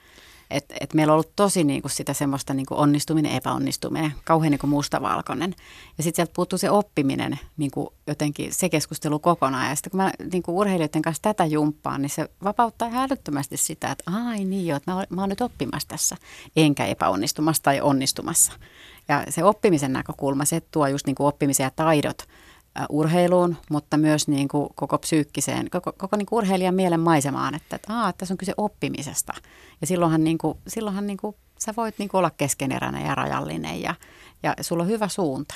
Speaker 2: Et, et meillä on ollut tosi niin kuin sitä semmoista niin kuin onnistuminen, epäonnistuminen, kauhean niin kuin mustavalkoinen. Ja sitten sieltä puuttuu se oppiminen, niin kuin jotenkin se keskustelu kokonaan. Ja sitten kun mä niin kuin urheilijoiden kanssa tätä jumppaan, niin se vapauttaa hälyttömästi sitä, että ai niin joo, että mä, mä oon nyt oppimassa tässä, enkä epäonnistumassa tai onnistumassa. Ja se oppimisen näkökulma, se tuo just niin kuin oppimisen ja taidot – urheiluun, mutta myös niin kuin koko psyykkiseen, koko, koko niin kuin urheilijan mielen maisemaan, että, että aa, tässä on kyse oppimisesta. Ja silloinhan, niin kuin, silloinhan niin kuin, sä voit niin kuin olla keskeneräinen ja rajallinen ja, ja sulla on hyvä suunta.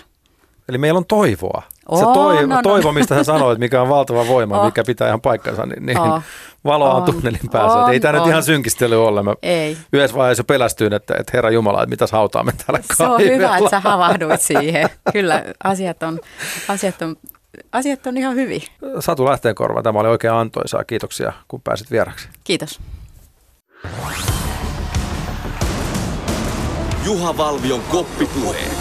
Speaker 3: Eli meillä on toivoa. On, se toivo, no, no. toivo, mistä hän sanoi, mikä on valtava voima, oh. mikä pitää ihan paikkansa, niin, niin oh. valoa on tunnelin päässä. On, ei tämä nyt ihan synkistely ole. Mä
Speaker 2: ei.
Speaker 3: Yhdessä vaiheessa pelästyin, että, että Herra Jumala, että mitäs hautaa me täällä
Speaker 2: Se on hyvä, että sä havahduit siihen. Kyllä asiat on, asiat on, asiat on ihan hyvin.
Speaker 3: Satu Lähteenkorva, tämä oli oikein antoisaa. Kiitoksia, kun pääsit vieraksi.
Speaker 2: Kiitos.
Speaker 1: Juha Valvion koppipuhe.